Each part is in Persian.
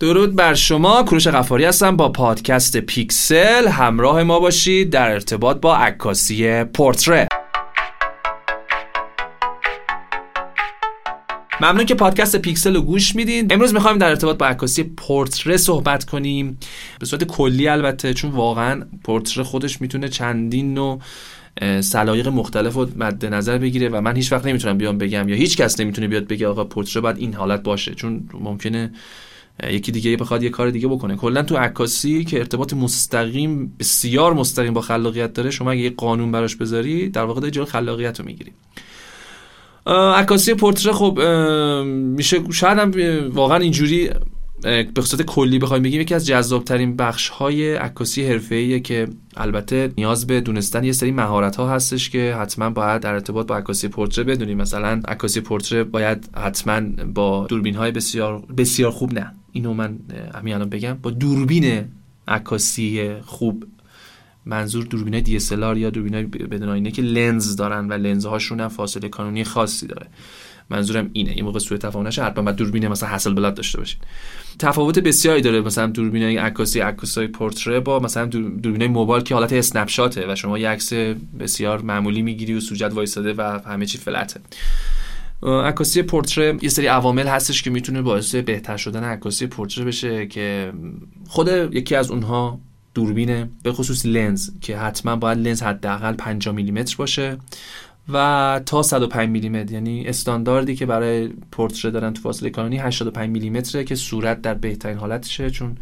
درود بر شما کوروش غفاری هستم با پادکست پیکسل. همراه ما باشید در ارتباط با عکاسی پرتره. ممنون که پادکست پیکسل رو گوش میدین. امروز می‌خوایم در ارتباط با عکاسی پرتره صحبت کنیم. به صورت کلی البته چون واقعا پرتره خودش می‌تونه چندین نوع سلایق مختلف رو مد نظر بگیره و من هیچ وقت نمی‌تونم بیام بگم یا هیچ کس نمی‌تونه بیاد بگه آقا پرتره باید این حالت باشه چون ممکنه یکی دیگه بخواد یه کار دیگه بکنه. کلا تو عکاسی که ارتباط مستقیم بسیار مستقیم با خلاقیت داره شما اگه یه قانون براش بذاری در واقع جلو خلاقیت رو می‌گیری. عکاسی پورتره خب میشه شاید هم واقعا اینجوری به صورت کلی بخوایم بگیم یکی از جذابترین بخش های عکاسی حرفه‌ایه که البته نیاز به دونستن یه سری مهارت ها هستش که حتما باید در ارتباط با عکاسی پورتره بدونیم. مثلا عکاسی پورتره باید حتما با دوربین های بسیار بسیار خوب نه. اینو من همین الان بگم با دوربین عکاسی خوب منظور دوربین دی یا دوربین بدون آینه که لنز دارن و لنزهاشون هم فاصله کانونی خاصی داره. منظورم اینه. این موقع سوء تفاهم نشه حتما بعد دوربین مثلا حاصل بلد داشته باشید تفاوت بسیاری داره مثلا دوربین عکاسی عکاسای پورتره با مثلا دوربین موبایل که حالت اسنپ شاته و شما یه عکس بسیار معمولی می‌گیری و سوجت وایساده و همه چی فلته عکاسی پورتره یه سری عوامل هستش که می‌تونه باعث بهتر شدن عکاسی پورتره بشه که خود یکی از اونها دوربینه به خصوص لنز که حتما باید لنز حداقل 50 میلیمتر باشه و تا 105 میلیمتر یعنی استانداردی که برای پورتره دارن تو فاصله کانونی 85 میلیمتره که صورت در بهترین حالتشه. چون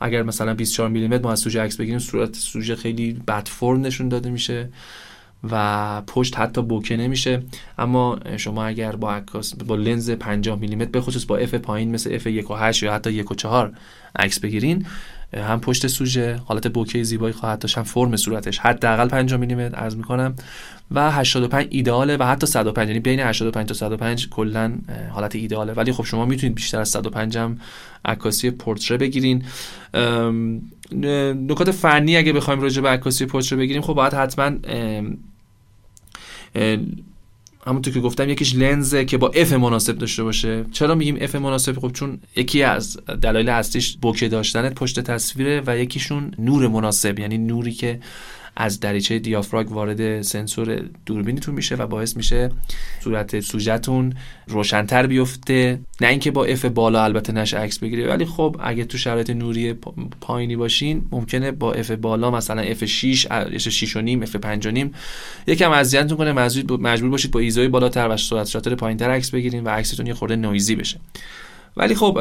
اگر مثلا 24 میلیمتر ما از سوژه عکس بگیریم صورت سوژه خیلی بد فرم نشون داده میشه. و پشت حتی بوکه نمیشه. اما شما اگر با عکاس با لنز 50 میلیمتر به خصوص با اف پایین مثل اف 1 و 8 یا حتی 1 و 4 عکس بگیرین هم پشت سوژه حالت بوکه زیبایی خواهد داشت هم فرم صورتش. حداقل 50 میلیمتر عرض می‌کنم. و 85 ایداله و حتی 105 یعنی بین 85 تا 105 کلا حالت ایداله ولی خب شما می‌تونید بیشتر از 105 هم عکاسی پورتره بگیرین. نکات فنی اگه بخوایم راجع به عکاسی پرتره بگیریم خب باید حتما همونطور که گفتم یکیش لنزه که با F مناسب داشته باشه. چرا میگیم F مناسب؟ خب چون یکی از دلایل اصلیش بوکه داشتن پشت تصویره و یکیشون نور مناسب یعنی نوری که از دریچه دیافراگم وارد سنسور دوربینتون میشه و باعث میشه صورت سوژتون روشنتر بیفته. نه اینکه با F بالا البته نشه عکس بگیره ولی خب اگه تو شرایط نوری پایینی باشین ممکنه با F بالا مثلا F 6 F 6 و نیم F 5 و نیم یکم اذیتتون کنه مجبور باشید با ISO ی بالاتر و سرعت شاتر پایینتر عکس بگیرین و عکستون یه خورده نویزی بشه. ولی خب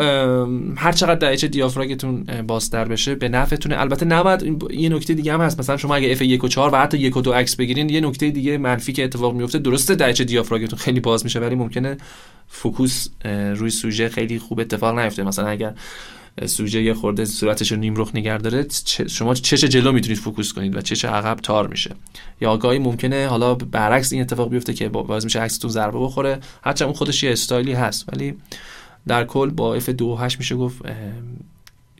هر چقدر دریچه دیافراگمتون بازتر بشه به نفعتونه. البته نباید یه نکته دیگه هم هست. مثلا شما اگه F 1 و 4 و حتی 1 و 2 عکس بگیرین یه نکته دیگه منفی که اتفاق میفته درسته دریچه دیافراگمتون خیلی باز میشه ولی ممکنه فوکوس روی سوژه خیلی خوب اتفاق نیفته. مثلا اگر سوژه یه خورده صورتش رو نیم رخ نگه داره شما چش جلو می‌تونید فوکوس کنید و چش عقب تار میشه. یا گاهی ممکنه حالا برعکس این اتفاق بیفته که باز میشه عکستون ضربه بخوره. هرچند اون خودش یه استایلی هست ولی در کل با F28 میشه گفت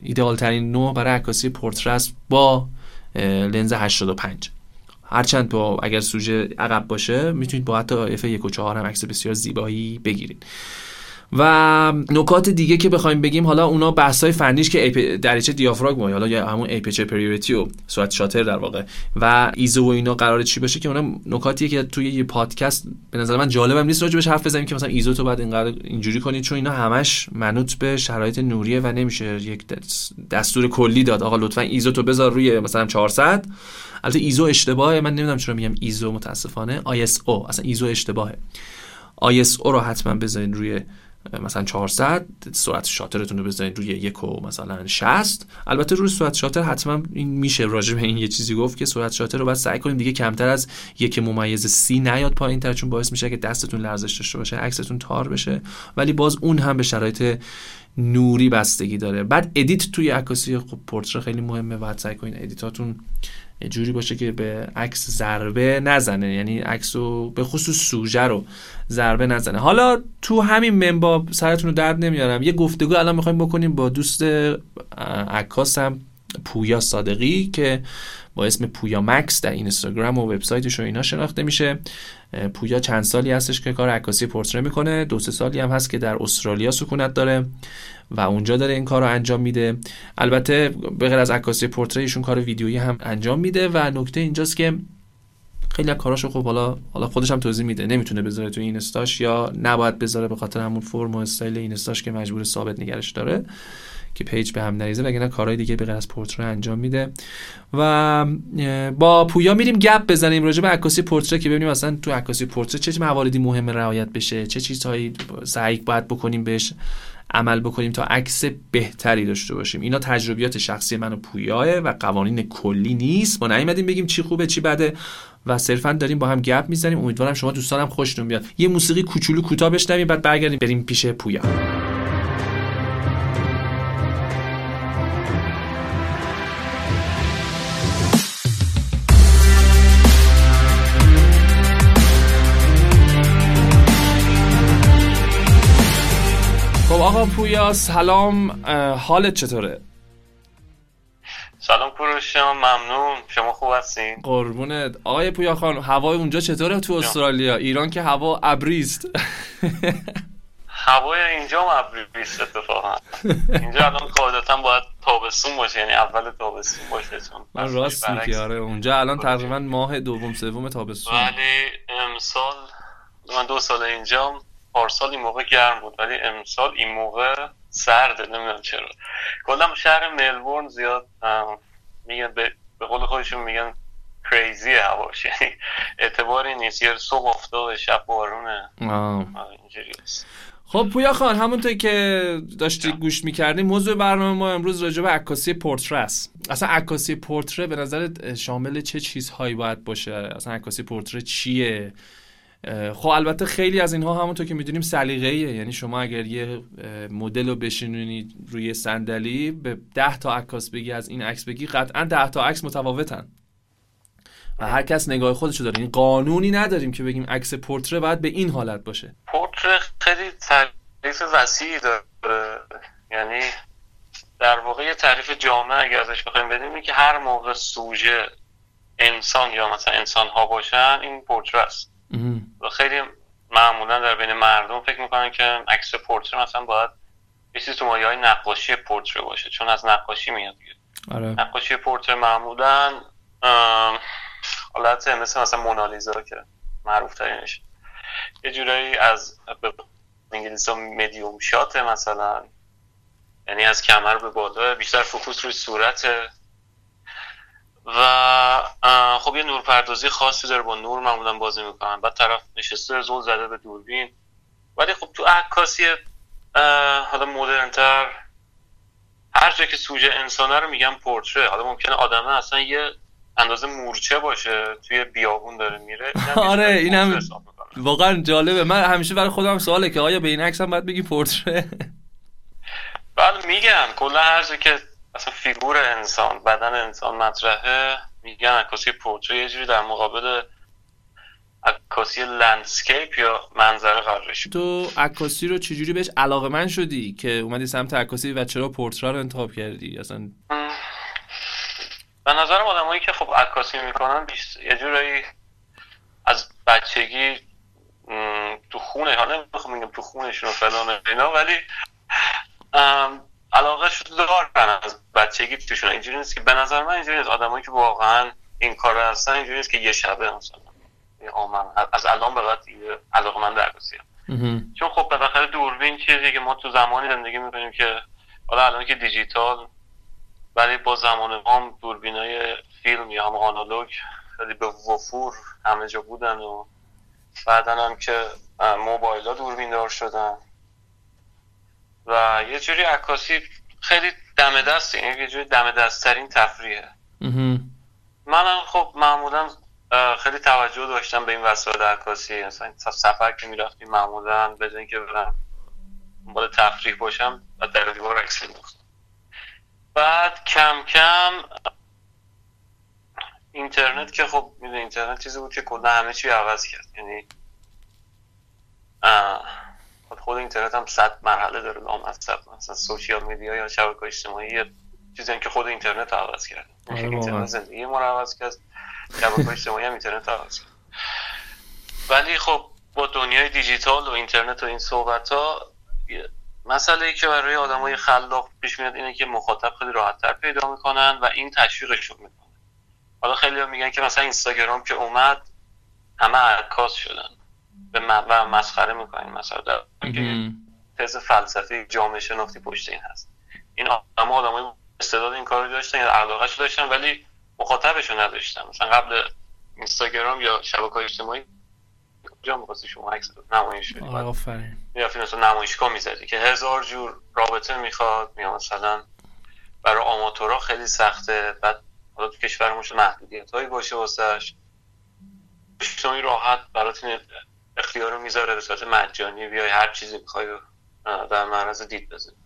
ایدئال ترین نوع برای عکاسی پورترست با لنز 85 هرچند با اگر سوژه عقب باشه می‌تونید با حتی F1 و 4 هم عکس بسیار زیبایی بگیرید. و نکات دیگه که بخوایم بگیم حالا اونا های فنیش که دریچه دیافراگم حالا یا همون aperture priority و سرعت شاتر در واقع و ایزو و اینا قراره چی باشه که اونا نکاتیه که توی یه پادکست به نظر من جالبم نیست راجبش حرف بزنیم که مثلا ایزو تو بعد اینقدر اینجوری کنید چون اینا همش منوط به شرایط نوریه و نمیشه یک دستور کلی داد. آقا لطفا ایزو تو بذار روی مثلا 400 البته ایزو اشتباهه. من نمی‌دونم چرا میگم ایزو متاسفانه. ISO اصلا ایزو اشتباهه. ISO رو حتما بذارین روی مثلا 400 سرعت شاترتون رو بزنید روی یک و مثلا 60 البته روی سرعت شاتر حتما این میشه راجع به این یه چیزی گفت که سرعت شاتر رو باید سعی کنیم دیگه کمتر از یک ممیز سی نیاد پایین تر چون باعث میشه که دستتون لرزش داشته باشه عکستون تار بشه. ولی باز اون هم به شرایط نوری بستگی داره. بعد edit توی عکاسی خب پورتره خیلی مهمه بعد سعی کنین edit اتون جوری باشه که به عکس ضربه نزنه یعنی عکس رو به خصوص سوژه رو ضربه نزنه. حالا تو همین منباب سرتون رو درد نمیارم. یه گفتگو الان می‌خوایم بکنیم با دوست عکاسم. پویا صادقی که با اسم پویا مکس در اینستاگرام و وبسایتش و اینا شناخته میشه. پویا چند سالی هستش که کار عکاسی پورتره می‌کنه. دو سه سالی هم هست که در استرالیا سکونت داره و اونجا داره این کار رو انجام میده. البته به غیر از عکاسی پورتره ایشون کار ویدیویی هم انجام میده و نکته اینجاست که خیلی کاراشو خب حالا حالا خودش هم توضیح میده. نمی‌تونه بذاره تو اینستاش یا نباید بذاره به خاطر همون فرم و استایل اینستاش که مجبور ثابت نگرش داره. که پیج به هم نریزه وگرنه کارهای دیگه به از پورتره انجام میده. و با پویا میریم گپ بزنیم راجع به عکاسی پورتره که ببینیم اصلا تو عکاسی پورتره چه مواردی مهم رعایت بشه چه چیزهایی سعی باید بکنیم بهش عمل بکنیم تا عکس بهتری داشته باشیم. اینا تجربیات شخصی من و پویاه و قوانین کلی نیست. ما نیومدیم بگیم چی خوبه چی بده و صرفا داریم با هم گپ می‌زنیم. امیدوارم شما دوستانم خوشتون بیاد. یه موسیقی کوچولو کوتاه بشنویم بعد برگردیم بریم پیش پویا. آقا پویا سلام حالت چطوره؟ سلام کوروش ممنون. شما خوب هستین؟ قربونت. آقای پویا خان هوای اونجا چطوره تو استرالیا؟ ایران که هوا ابریست. هوای اینجا هم ابریست اتفاقا. اینجا الان قاعدتا باید تابستون باشه یعنی اول تابستون باشه چون من راست میگی آره. اونجا الان تقریبا ماه دوم سوم تابستون. ولی امسال من دو سال اینجا پارسال این موقع گرم بود ولی امسال این موقع سرده نمی‌دونم چرا. کلا شهر ملبورن زیاد میگن به, به قول خودشون میگن کریزی هواش یعنی اعتباری نیست. یه صبح افتاد شب بارونه. اینجوری خب پویا خان همونطور که داشتی گوش می‌کردیم موضوع برنامه ما امروز راجع به عکاسی پورتره است. اصلا عکاسی پورتره به نظرت شامل چه چیزهایی باید باشه؟ اصلا عکاسی پورتره چیه؟ خب البته خیلی از اینها همونطور که می‌دونیم سلیقه‌ایه. یعنی شما اگر یه مدل رو بشینونید روی صندلی به 10 تا عکاس بگی از این عکس بگی قطعا 10 تا عکس متفاوتن. و هر کس نگاه خودشو داره. این قانونی نداریم که بگیم عکس پورتره باید به این حالت باشه. پورتره خیلی تعریف وسیعی داره. یعنی در واقع یه تعریف جامع اگر ازش بخوایم بدیم که هر موقع سوژه انسان یا مثلا انسان ها باشن این پورتره است. و خیلی معمولا در بین مردم فکر می‌کنن که عکس پورتره مثلا باید یه چیزی تو مایه های نقاشی پورتره باشه چون از نقاشی میاد آره. نقاشی پورتره معمولا حالت مثل مثلا مونالیزا که معروف ترینش یه جورایی از انگلیسی ها مدیوم شات مثلا یعنی از کمر به بالا بیشتر فکوس روی صورت و خب یه نورپردازی خاصی داره با نور معمولا بازی می‌کنن. بعد طرف نشسته زول زده به دوربین. ولی خب تو عکاسی حالا مدرنتر هر جا که سوژه انسانه رو میگن پورتره. حالا ممکنه آدمه اصلا یه اندازه مورچه باشه توی بیابون داره میره. آره اینم واقعا جالبه. من همیشه برای خودم سواله که آیا به این عکس هم باید بگی پورتره؟ بله میگم کلا هر جا که اصلا فیگور انسان بدن انسان مطرحه. میگن عکاسی پورتری یه جوری در مقابل عکاسی landscape یا منظره قرارش تو عکاسی رو چجوری بهش علاقه‌مند شدی که اومدی سمت عکاسی و چرا پورتره رو انتخاب کردی؟ اصلا به نظرم آدمایی که خب عکاسی می‌کنن یه جورایی از بچگی تو خونه حالا نمی‌خوام میگم تو خونشون و فلان اینا ولی علاقه شده دارن از بچگی توشون. اینجوری نیست که به نظر من اینجوری نیست. آدمایی که واقعا این کار هستن اینجوری نیست که یه شبه مثلا از الان به بعد علاقه من درگسی چون خب بالاخره دوربین چیزی که ما تو زمانی زندگی می‌کنیم که حالا الان که دیجیتال ولی با زمان ما هم دوربین های فیلم یا هم آنالوگ خیلی به وفور همه جا بودن و بعدا هم که موبایل ها دوربین دار شدن. و یه جوری عکاسی خیلی دم دست یعنی یه جوری دم دستترین تفریحه. منم خب معمولا خیلی توجه داشتم به این وسایل عکاسی. مثلا سفر که می‌رفتیم معمولا به اینکه برم دنبال تفریح باشم و در دیوار عکس بعد کم کم اینترنت که خب می‌دونی اینترنت چیزی بود که کلا همه چی عوض کرد. یعنی خود اینترنت هم صد مرحله داره لامصب مثلا سوشیال میدیا یا شبکه اجتماعی چیزی که خود اینترنت عوض کرد آره اینترنت زندگی ما رو عوض کرد شبکه اجتماعی هم اینترنت عوض کرد. ولی خب با دنیای دیجیتال و اینترنت و این صحبت ها مسئله ای که برای های خلاق پیش میاد اینه که مخاطب خیلی راحتتر پیدا می‌کنن و این تشویقشون می‌کنه حالا خیلی میگن که مثلا اینستاگرام که اومد همه عکاس شدن. و مسخره می‌کنین. مثلا در تز فلسفی جامعه شناختی پشت این هست. این آدم های استعداد این کار داشتن یا علاقه داشتن ولی مخاطبشو نداشتن. مثلا قبل اینستاگرام یا شبکه اجتماعی کجا می‌خواستی شما عکس نمایش بدی. آفرین. می‌رفتی مثلا نمایشگاه می‌زدی که هزار جور رابطه می‌خواد یا مثلا برای آماتورا خیلی سخته بعد حالا تو کشورمون محدودیت هایی باشه واسش. اجتماعی راحت برات اختیار رو می‌ذاره به صورت مجانی بیای هر چیزی می‌خوای در معرض دید بزنی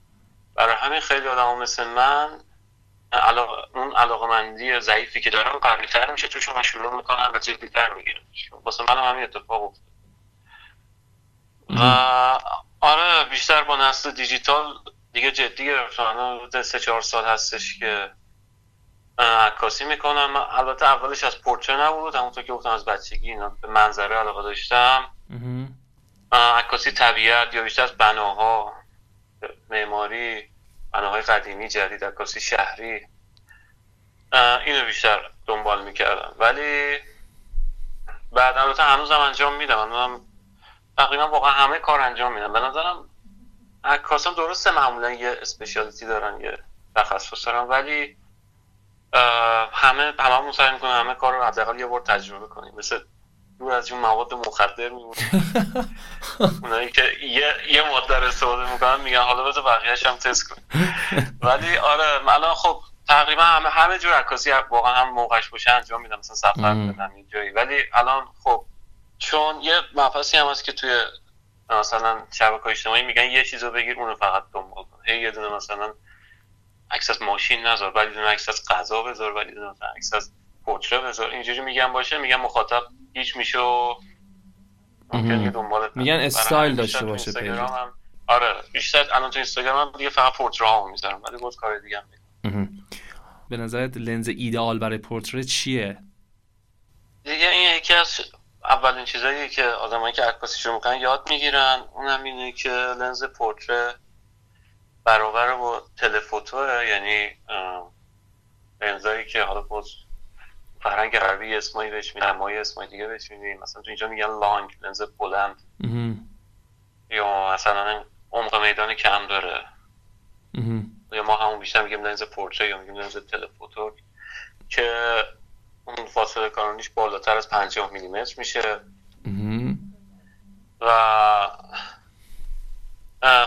برای همین خیلی آدم مثل من علاق... اون علاقمندی ضعیفی که دارم قوی تر میشه توشون شروع می‌کنن و جدی تر می‌گیرم واسه من همین اتفاق افتاد. و آره بیشتر با نسل دیجیتال دیگه جدی گرفتم حدود سه چهار سال هستش که عکاسی می‌کنم. البته اولش از پورتره نبود همونطور که گفتم از بچگی اینا به منظره علاقه داشتم. عکاسی طبیعت یا بیشتر بناها معماری بناهای قدیمی جدید عکاسی شهری. اینو بیشتر دنبال می‌کردم. ولی بعد البته هنوزم انجام میدم. هم تقریبا واقعا همه کار انجام میدم. به نظرم عکاسان درسته معمولا یه اسپشیالیتی دارن یه تخصص دارن ولی همه همه سعی می‌کنن همه کار رو حداقل یه بار تجربه کنیم. مثل دور از اون مواد مخدر میمونه. اونایی که یه یه ماده رو استفاده می‌کنن میگن حالا بذار بقیه‌اش هم تست کن ولی آره الان خب تقریبا همه همه جور عکاسی واقعا هم موقعش باشه انجام میدم مثلا سفر بدم اینجایی. ولی الان خب چون یه مبحثی هم هست که توی مثلا شبکه اجتماعی میگن یه چیزو بگیر اونو فقط دنبال کن. هی یه دونه مثلا عکس از ماشین نذار یه دونه عکس از غذا بذار یه دونه عکس از پورتره بذار. اینجوری میگن باشه میگن مخاطب گیج میشه و میگن استایل داشته باشه پیج آره بیشتر الان تو اینستاگرام دیگه فقط پورتره ها می‌ذارم ولی بود کار دیگه هم به نظرت لنز ایدئال برای پورتره چیه؟ دیگه این یکی از اولین چیزایی که آدمایی که عکاسی شروع می‌کنن یاد می‌گیرن. اونم اینه که لنز پورتره برابر با تلفوتو یعنی لنزایی که حالا باز فرهنگ عربی اسمایی بهش میدن ما اسمایی دیگه بهش میدیم. مثلا تو اینجا میگن لانگ لنز بلند. یا مثلا عمق میدان کم داره. یا ما همون بیشتر میگیم لنز پورتره یا میگیم لنز telephoto که اون فاصله کانونیش بالاتر از 50 میلیمتر میشه. و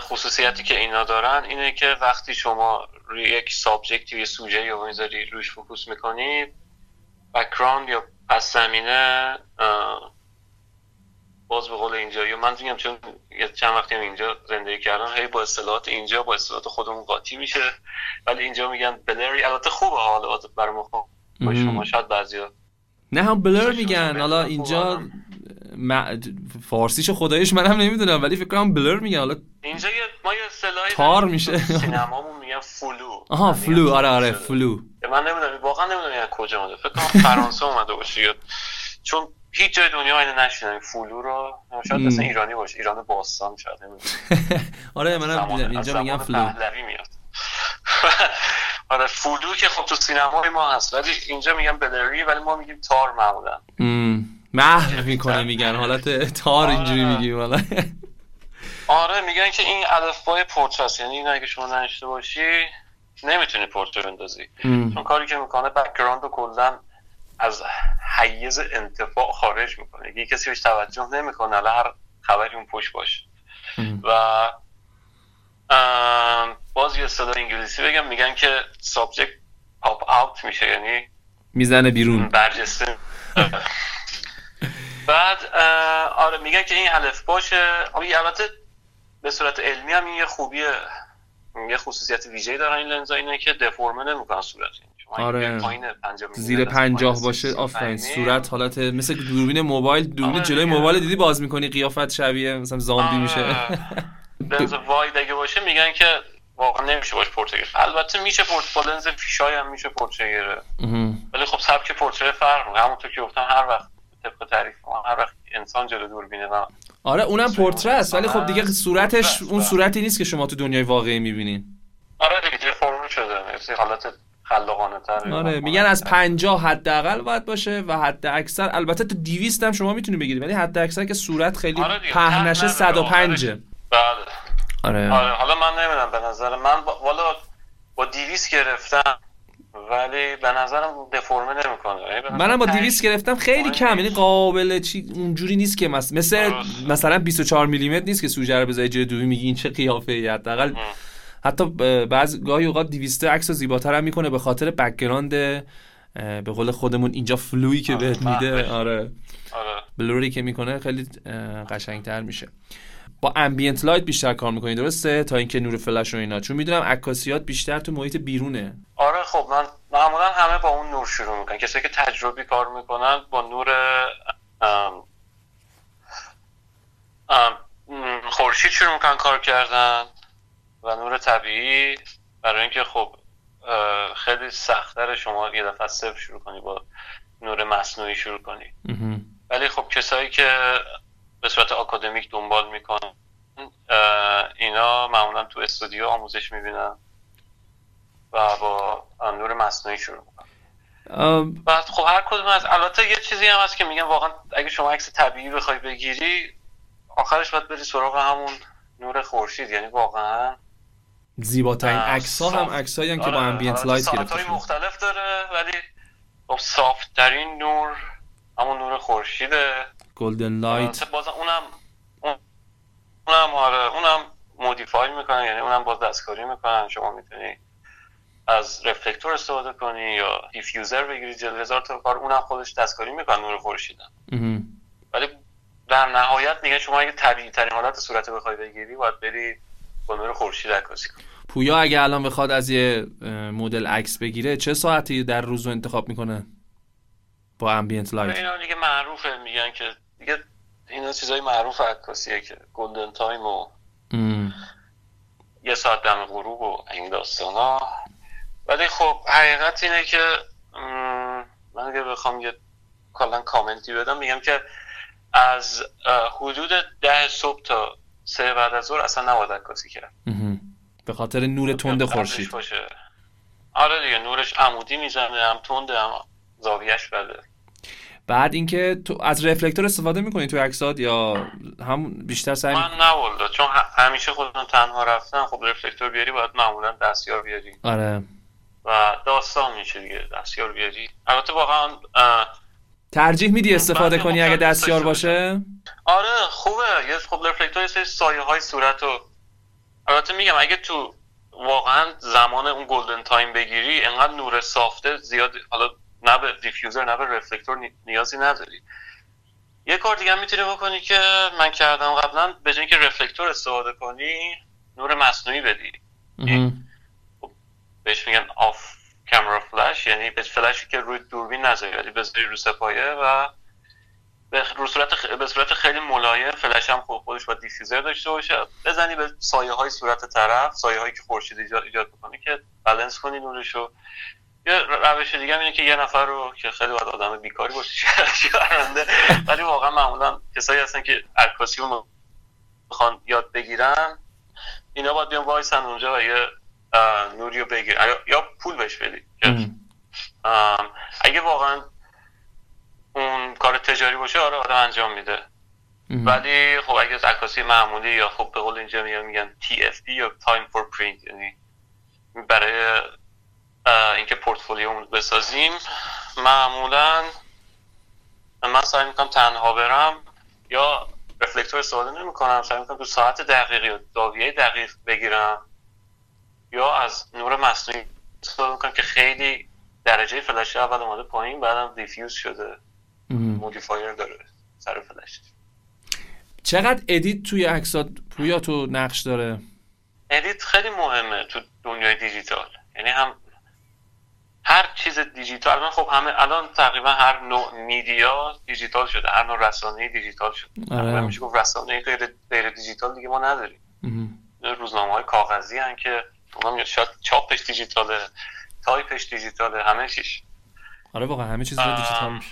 خصوصیتی که اینا دارن اینه که وقتی شما روی یک subject یا سوژه یا می‌ذاری روش فوکوس می‌کنی background یا پس زمینه باز به قول اینجا یا من میگم چون چند وقتی هم اینجا زندگی کردم هی با اصطلاحات اینجا با اصطلاحات خودمون قاطی میشه. ولی اینجا میگن blurry البته خوبه حالا برای ما شما شاید بعضیا نه هم blur میگن. حالا اینجا فارسیشو خدایش منم نمی‌دونم ولی فکر کنم blur میگن. حالا اینجا ما یه اصطلاحی تار میشه. سینمامون میگن فلو. آها فلو. آره آره فلو. من نمی‌دونم واقعا نمی‌دونم یعنی کجا اومده. فکر کنم فرانسه اومده باشه چون هیچ جای دنیا اینو نشنیدم فلو رو شاید مثلا ایرانی باشه. ایران باستان شاید آره منم اینجا میگن فلو. میاد. آره فلو که خب تو سینمای ما هست ولی اینجا میگن blurry ولی ما میگیم تار معمولا. محو می‌کنه میگن. حالت تار اینجوری آره. میگیم. حالا. آره میگن که این الفبای پورتراست یعنی این اگه شما نداشته باشی نمی‌تونی پورتر بندازی. چون کاری که می‌کنه background رو کلا از حیز انتفاع خارج می‌کنه. یه کسی بهش توجه نمی‌کنه هر خبری اون پشت باشه. و باز یه اصطلاح انگلیسی بگم. میگن که سابجکت پاپ اوت میشه. یعنی می‌زنه بیرون. برجسته. بعد آره میگن که این الف باشه. البته به صورت علمی هم این یه خوبیه. یه خصوصیت ویژه دارن این لنزا اینه که دفرمه نمی‌کنن صورت. آره. زیر پنجاه باشه آفرین. صورت حالت مثل دوربین موبایل. دوربین آره جلوی موبایل دیدی باز می‌کنی قیافت شبیه مثلا زامبی آره. میشه لنز واید اگه باشه میگن که واقعا نمیشه باش پورتره البته میشه پورت با لنز فیشای هم میشه پورتره ولی خب سبک پورتره فرق همونطور که گفتم هر وقت طبق تعریف ما هر وقت انسان جلو دوربینه و آره اونم پورتره است ولی خب دیگه صورتش اون صورتی نیست که شما تو دنیای واقعی می‌بینین. آره دیگه فرم شده حالت خلاقانه تر آره میگن از 50 حداقل باید باشه و حد اکثر البته تا 200 هم شما می‌تونی بگیری ولی حد اکثر که صورت خیلی آره پهنشه 105 بله. آره. آره حالا من نمی‌دونم به نظر من با... والا با 200 گرفتم. ولی به نظرم دفرمه نمی‌کنه. منم با 200 گرفتم خیلی کم. یعنی قابل چی اونجوری نیست که مثلا مثل مثلا 24 میلیمتر نیست که سوژه رو بذاری جلوی دوربین میگی این چه قیافه ای حداقل حتی بعض گاهی اوقات 200 عکس زیباتر هم می‌کنه به خاطر background به قول خودمون اینجا فلویی که بهت میده. آره. آره. blurry که می‌کنه خیلی قشنگتر میشه. با ambient light بیشتر کار می‌کنی درسته؟ تا اینکه نور فلش و اینا. چون می‌دونم عکاسیات بیشتر تو محیط بیرونه. آره خب من معمولا همه با اون نور شروع می‌کنن. کسایی که تجربی کار می‌کنن با نور خورشید شروع می‌کنن کار کردن و نور طبیعی. برای اینکه خب خیلی سختتر شما یه دفعه صفر شروع کنی با نور مصنوعی شروع کنی. ولی خب کسایی که به صورت آکادمیک دنبال می‌کنن. اینا معمولا تو استودیو آموزش می‌بینن و با نور مصنوعی شروع می‌کنن. بعد خب هر کدوم از البته یه چیزی هم هست که میگن واقعا اگه شما عکس طبیعی بخوای بگیری آخرش باید بری سراغ همون نور خورشید. یعنی واقعا زیباترین عکس ها هم عکسایی هم که با ambient light گرفته مختلف داره ولی خب ترین نور همون نور خورشیده. golden light بازم اونم اونم آره اونم modify می‌کنن یعنی اونم باز دستکاری می‌کنن. شما می‌تونی از reflector استفاده کنی یا diffuser بگیری جلو هزار تا کار اونم خودش دستکاری می‌کنن نور خورشیدن ولی در نهایت میگن شما اگه طبیعی ترین حالت صورت بخوای بگیری باید بری با نور خورشید عکاسی کنی. پویا اگه الان بخواد از یه مدل عکس بگیره چه ساعتی در روز رو انتخاب می‌کنه با ambient light اینا دیگه معروفه میگن که دیگه اینا چیزای معروف عکاسیه که golden time و یه ساعت دم غروب و این داستانا. ولی خب حقیقت اینه که من اگه بخوام یه کلا کامنتی بدم میگم که از حدود ده صبح تا سه بعد از ظهر اصلا نباید عکاسی کرد. به خاطر نور تند خورشید. آره دیگه نورش عمودی می‌زنه هم تند هم زاویهش بده. بعد اینکه تو از رفلکتور استفاده می‌کنی تو عکسات یا هم بیشتر سعی من نه چون همیشه خودم تنها رفتم. خب رفلکتور بیاری باید معمولا دستیار بیاری. آره. و داستان میشه دیگه دستیار بیاری. البته واقعا ترجیح میدی استفاده کنی اگه دستیار باشه؟ آره خوبه. یه خب reflector یه سایه های صورت رو البته میگم اگه تو واقعا زمان اون golden time بگیری انقدر نور soft ه زیاد حالا نه به diffuser نه به reflector نیازی نداری. یه کار دیگه می‌تونی بکنی که من کردم قبلا به جای اینکه reflector استفاده کنی نور مصنوعی بدی. خب، بهش میگن off camera flash یعنی به فلشی که روی دوربین نذاری ولی بذاری رو سه پایه و به صورت به صورت خیلی ملایم فلش هم خوب خودش با diffuser داشته باشه. بزنی به سایه های صورت طرف سایه هایی که خورشید ایجاد ایجاد می‌کنه که بالانس کنی نورشو. یه روش دیگه اینه که یه نفر رو که خیلی باید آدم بیکاری باشه شرمنده ولی واقعا معمولا کسایی هستن که عکاسی رو می‌خوان یاد بگیرن. اینا باید بیان وایسن اونجا و یه نوری رو بگیرن. یا پول بهش بدی. اگه واقعا اون کار تجاری باشه آره آدم انجام میده. ولی خب اگه عکاسی معمولی یا خب به قول اینجا میگن TFP یا Time for Print یعنی برای اینکه پورتفولیو بسازیم. معمولا من سعی می‌کنم تنها برم یا reflector استفاده نمی کنم سعی می‌کنم تو ساعت دقیقی و زاویه دقیق بگیرم یا از نور مصنوعی استفاده می‌کنم که خیلی درجه فلش اول اومده پایین بعدم diffuse شده. modifier داره سر فلش. چقدر edit توی عکسات پویا تو نقش داره؟ edit خیلی مهمه تو دنیای دیجیتال. یعنی هم هر چیز دیجیتال من خب همه الان تقریبا هر نوع media دیجیتال شده هر نوع رسانه دیجیتال شده. آره. میشه گفت رسانه غیر غیر دیجیتال دیگه ما نداریم. روزنامه های کاغذی هن که اونم شاید چاپش دیجیتاله تایپش دیجیتاله همه چیش. آره واقعا همه چیز دیجیتال میشه.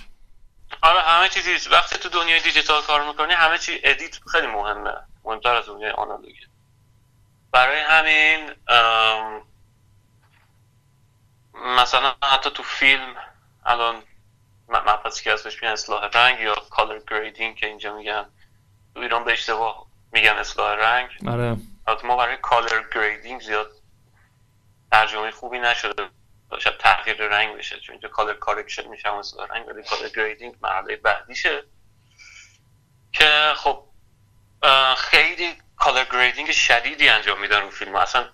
آره همه چیزی. وقتی تو دنیای دیجیتال کار می‌کنی همه چی edit خیلی مهمه. مهمتر از دنیای آنالوگی. برای همین مثلا حتی تو فیلم الان مبحثی که ازش میگن اصلاح رنگ یا color grading که اینجا میگن تو ایران به اشتباه میگن اصلاح رنگ. آره. ما برای color grading زیاد ترجمه خوبی نشده شاید تغییر رنگ بشه چون اینجا color correction میشه اصلاح رنگ ولی color grading مرحله بعدیشه. که خب خیلی کالر گریدینگ شدیدی انجام میدن رو فیلم. اصلا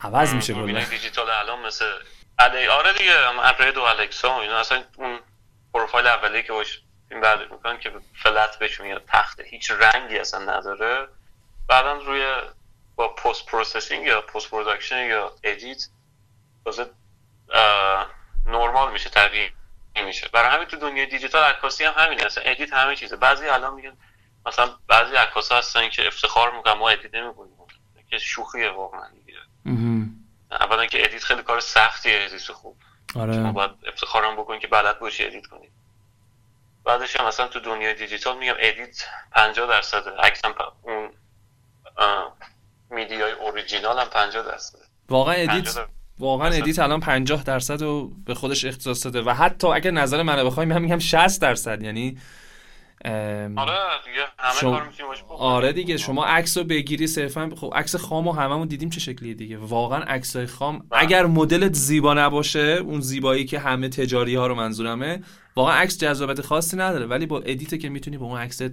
عوض میشه کلا. دیجیتال الان مثل علی آره دیگه اپرید و الکسا اینا. اصلا اون پروفایل اولی که باش فیلم برداری می‌کنن که فلت بهش میاد تخته هیچ رنگی اصلا نداره. بعدا روی با پست پروسسینگ یا پست پروداکشن یا ادیت تازه نرمال میشه طبیعی میشه. برای همین تو دنیای دیجیتال عکاسی هم همینه. اصلا edit همه چیزه. بعضی الان میگن مثلا بعضی عکاسا هستن که افتخار می‌کنن ما edit نمی‌کنیم. که شوخیه واقعا دیگه. اولا که edit خیلی کار سختیه edit خوب. آره. شما باید افتخارم بکنید که بلد باشی edit کنید بعدش هم مثلا تو دنیای دیجیتال میگم edit 50 درصد. عکسم اون media ی original هم 50 درصد. واقعا edit واقعا edit الان 50 درصد رو به خودش اختصاص داده و حتی اگر نظر منو بخوایم من میگم 60 درصد. یعنی آره دیگه همه شما... کار آره دیگه شما عکس رو بگیری صرفا خب عکس خام و هممون دیدیم چه شکلیه دیگه. واقعا عکس خام بله. اگر مدلت زیبا نباشه اون زیبایی که همه تجاری ها رو منظورمه واقعا عکس جذابیت خاصی نداره. ولی با edit که می‌تونی با اون عکست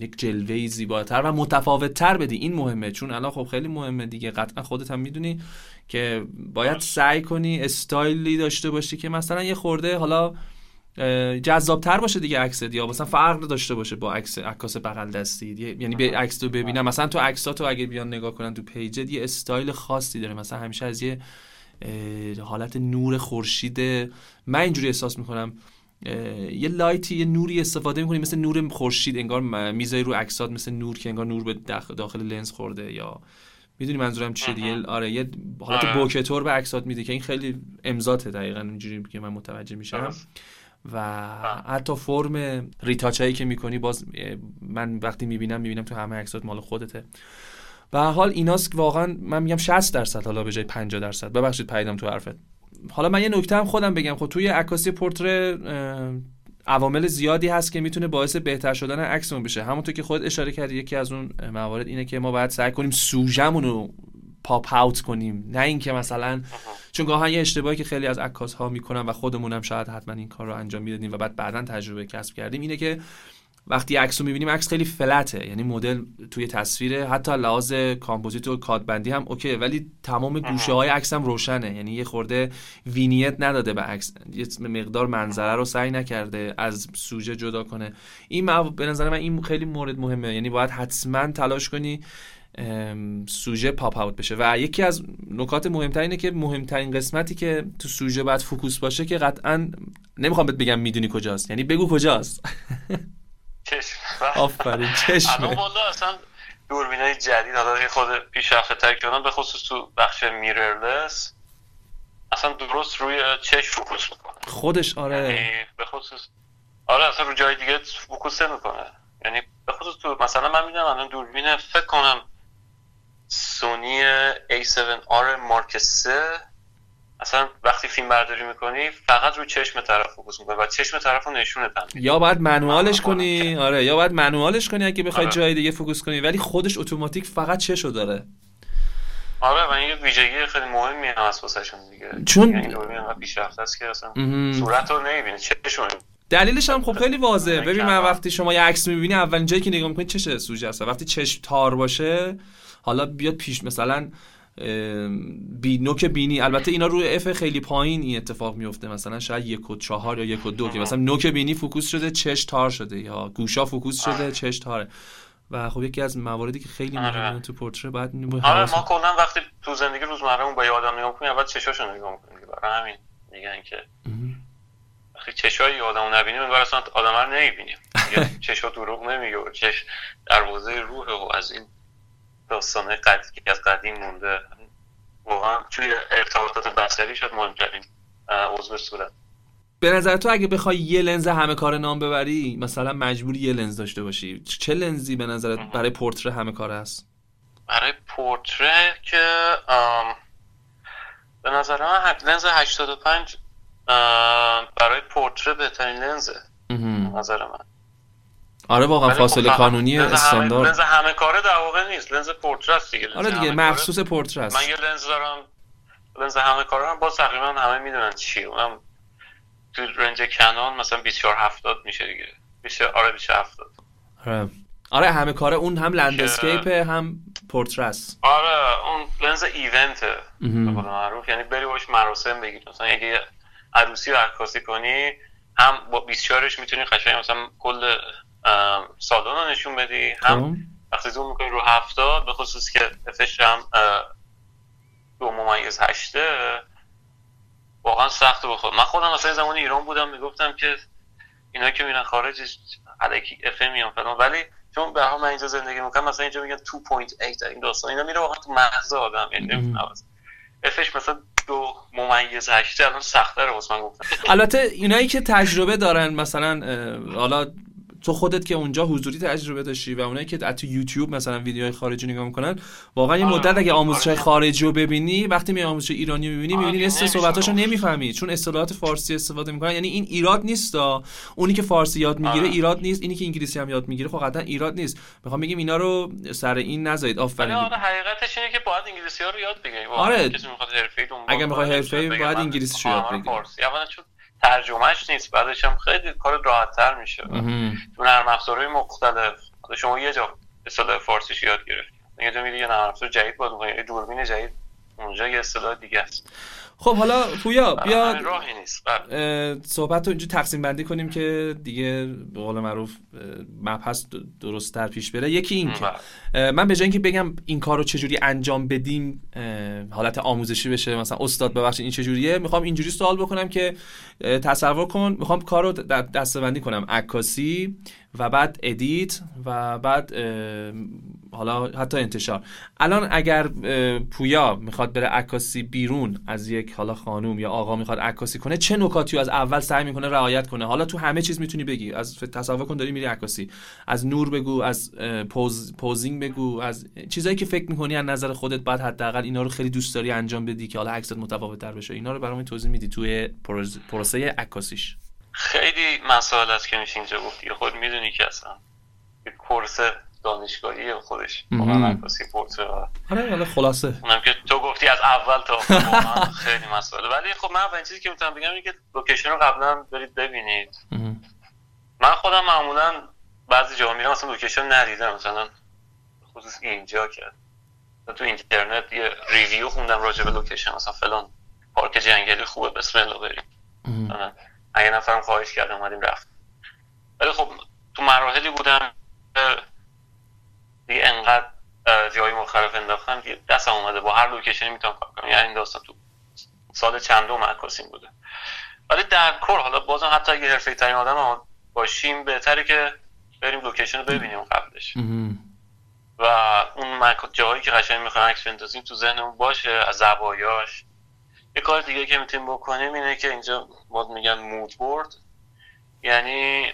یک جلوه زیباتر و متفاوت تر بدی. این مهمه. چون الان خب خیلی مهمه دیگه. قطعا خودت هم می‌دونی که باید سعی کنی استایلی داشته باشی که مثلا یه خورده حالا جذابتر باشه دیگه عکست یا مثلا فرق داشته باشه با عکس عکاس بغل دستی. یعنی به عکس رو ببینم. مثلا تو عکساتو اگه بیان نگاه کنن تو پیجت یه استایل خاصی داره. مثلا همیشه از یه حالت نور خورشید. من اینجوری احساس می‌کنم. یه لایتی یه نوری استفاده می‌کنی مثل نور خورشید. انگار میزای رو عکسات مثل نور که انگار نور به داخل لنز خورده. یا می‌دونی منظورم چیه دیگه؟ آره یه حالت آره. بوکتور به عکسات میده که این خیلی امضاته دقیقا. اینجوری که من متوجه میشم. و حتی فرم ریتاچ هایی که می‌کنی باز من وقتی می‌بینم می‌بینم تو همه عکسات مال خودته. و حال ایناست واقعا من میگم 60 درصد حالا به جای 50 درصد. ببخشید پیدم تو حرفت. حالا من یه نکته هم خودم بگم. خب توی عکاسی پورتره عوامل زیادی هست که می‌تونه باعث بهتر شدن عکسمون بشه. همونطور که خود اشاره کردی یکی از اون موارد اینه که ما باید سعی کنیم سوژمون رو پاپ اوت کنیم. نه اینکه مثلا چون گاهن یه اشتباهی که خیلی از عکاس ها می‌کنن و خودمونم شاید حتما این کار رو انجام می‌دادیم و بعد بعدا تجربه کسب کردیم اینه که وقتی عکس رو می‌بینیم عکس خیلی فلته. یعنی مدل توی تصویر حتی لحاظ کامپوزیت و کادربندی هم okay ولی تمام گوشه های عکس هم روشنه. یعنی یه خورده vignette نداده به عکس. یه مقدار منظره رو سعی نکرده از سوژه جدا کنه. این به نظر من این خیلی مورد مهمه. یعنی باید حتما تلاش کنی سوژه pop out بشه. و یکی از نکات مهمتر اینه که مهمترین قسمتی که تو سوژه باید فوکوس باشه که قطعا نمی‌خوام بهت بگم می‌دونی کجاست. یعنی بگو کجاست. چشم آفرین چشم الان والا اصلا دوربینای جدید حالا خود پیشرفته تر کردن به خصوص تو بخش mirrorless اصلا درست روی چشم فوکوس می‌کنه. خودش آره. یعنی به خصوص آره اصلا رو جای دیگه فوکوس نمی‌کنه. یعنی به خصوص تو مثلا من می‌دونم الان دوربین فکر کنم سونی A7R Mark 3 اصلا وقتی فیلم برداری می‌کنی فقط رو چشم طرف فوکوس می‌کنه و چشم طرف رو نشونه یا باید manual ش کنی. آره یا باید manual ش کنی اگه بخوای آره. جای دیگه فوکوس کنی. ولی خودش اتوماتیک فقط چشو داره. آره و این یه ویژگی خیلی مهمی هم هست واسه دیگه. چون یعنی اینقدر پیشرفته است که اصلا صورت رو نمی‌بینی چشم دلیلش هم خب خیلی واضحه. ببین من وقتی شما یه عکس می‌بینی اولین جایی که نگاه می‌کنی چشه سوژه است. وقتی چشم تار باشه حالا بیاد پیش مثلا بی نوک بینی. البته اینا روی f خیلی پایین این اتفاق میفته. مثلا شاید یک و چهار یا یک و دو که مثلا نوک بینی فوکوس شده چش تار شده. یا گوشا فوکوس شده چش تاره. و خب یکی از مواردی که خیلی آره. مهمه تو پورتره بعد آره ما کلا وقتی تو زندگی روزمرهمون با یه آدم نگاه می‌کنیم اول چشاشو نگاه می‌کنیم برای همین میگن که وقتی چشای آدمو نبینیم انگار اصلا آدم رو نمی‌بینیم. چشا دروغ نمیگه چش دروازه روح و از این داستانه قدیم که از قدیم مونده. واقعا توی ارتباطات بصری شد مهمترین عضو صورت. به نظر تو اگه بخوای یه لنز همه کار نام ببری مثلا مجبوری یه لنز داشته باشی. چه لنزی به نظرت برای پورتره همه کار هست؟ برای پورتره که به نظر من لنز 85 برای پورتره بهترین لنزه. نظر من. آره واقعا فاصله خب قانونی استاندارد. لنز همه کاره در واقع نیست. لنز پورتره است دیگه آره دیگه مخصوص پورتره است من یه لنز دارم لنز همه کاره هم با تقریبا همه می‌دونن چیه اونم تو رنج کنون مثلا 24 70 میشه دیگه. میشه آره 24 70 آره. آره همه کاره اون هم landscape هم پورتره‌س آره اون لنز event به معروف. یعنی بری باش مراسم بگیر. مثلا اگه عروسی رو عکاسی کنی هم با 24 ش می‌تونی قشنگ مثلا کل سالن رو نشون بدی. هم خب. وقتی زوم می‌کنی رو هفتاد به خصوص که F ش هم دو ممیز هشته. واقعا سخت بخور من خودم مثلا زمان ایران بودم می‌گفتم که اینا که میرن خارج علکی اف میان فلان. ولی چون به من اینجا زندگی می‌کنم مثلا اینجا میگن 2.8 این داستان اینا میره واقعا تو مغز آدم یعنی افش مثلا دو ممیز هشته الان سخت‌تره واسه من گفتم. البته اینایی که تجربه دارن مثلا حالا تو خودت که اونجا حضوری تجربه داشتی و اونایی که تو یوتیوب مثلا ویدیوهای خارجی نگاه می‌کنن واقعا یه آره. مدت اگه آموزش آره. خارجی رو ببینی وقتی می آموزش ایرانی رو می‌بینی می‌بینی نصف صحبتاشو نمی‌فهمی چون اصطلاحات فارسی استفاده می‌کنن. یعنی این ایراد نیست اونی که فارسی یاد می‌گیره آره. ایراد نیست اینی که انگلیسی هم یاد می‌گیره خب قطعا ایراد نیست. می‌خوام بگیم اینا رو سر این نذارید. آفرین. آره حقیقتش اینه که باید انگلیسی ها رو یاد بگیری. آره. اگه می‌خوای حرفه‌ای باید انگلیسی رو یاد بگیری. ترجمهش نیست بعدش هم خیلی کار راحت تر میشه تو نرم افزارهای مختلف. شما یه جا اصطلاح فارسیش یاد گرفت یه جا میری یه نرم افزار جدید باید یه دوربین جدید اونجا یه اصطلاح دیگه است. خب حالا پویا بیا راهی نیست بله. صحبت رو اینجا تقسیم بندی کنیم که دیگه به قول معروف مبحث درست در پیش بره یکی این که بله. من به جای اینکه بگم این کار رو چجوری انجام بدیم حالت آموزشی بشه مثلا استاد ببخشید این چجوریه می‌خوام اینجوری سوال بکنم که تصور کن می‌خوام کار رو دستبندی کنم عکاسی و بعد ادیت و بعد حالا حتی انتشار. الان اگر پویا می‌خواد بره عکاسی بیرون از یک حالا خانوم یا آقا می‌خواد عکاسی کنه چه نکاتی از اول سعی می‌کنه رعایت کنه؟ حالا تو همه چیز می‌تونی بگی. از تصور کن داری میری عکاسی. از نور بگو از پوز، پوزینگ بگو از چیزایی که فکر می‌کنی از نظر خودت بعد حداقل اینا رو خیلی دوست داری انجام بدی که حالا عکست متفاوت بشه. اینا رو برام توضیح میدی توی پروسه عکاسیش. خیلی مسائل هست که میشه اینجا گفتی. خود می‌دونی که اصلا course دانشگاهی خودش. واقعا عکاسی پورتره آره حالا خلاصه. اونم که تو گفتی از اول تا خیلی مسئله ولی خب من اولین چیزی که می‌تونم بگم اینه که لوکیشن رو قبلا برید ببینید. من خودم معمولا بعضی جاها میرم مثلا لوکیشن ندیدم. مثلا خصوص اینجا که تو اینترنت یه review خوندم راجع به لوکیشن. مثلا فلان پارک جنگلی خوبه بسم الله بریم. اگه نفرم خواهش کردم اومدیم رفت ولی خب تو مراحلی بودم دیگه انقدر جای مختلف انداختم دستم اومده. با هر لوکیشنی می‌تونم کار کنم. یعنی این داستان تو سال چندم عکاسیم بوده. ولی در کل حالا بازم حتی اگه حرفه ترین آدم باشیم بهتره که بریم لوکیشن رو ببینیم قبلش. و اون جایی که قشنگ می‌خوایم عکس بندازیم تو ذهنمون باشه از زوایاش یه کار دیگه که می‌تونیم بکنیم اینه که اینجا ما میگن mood board یعنی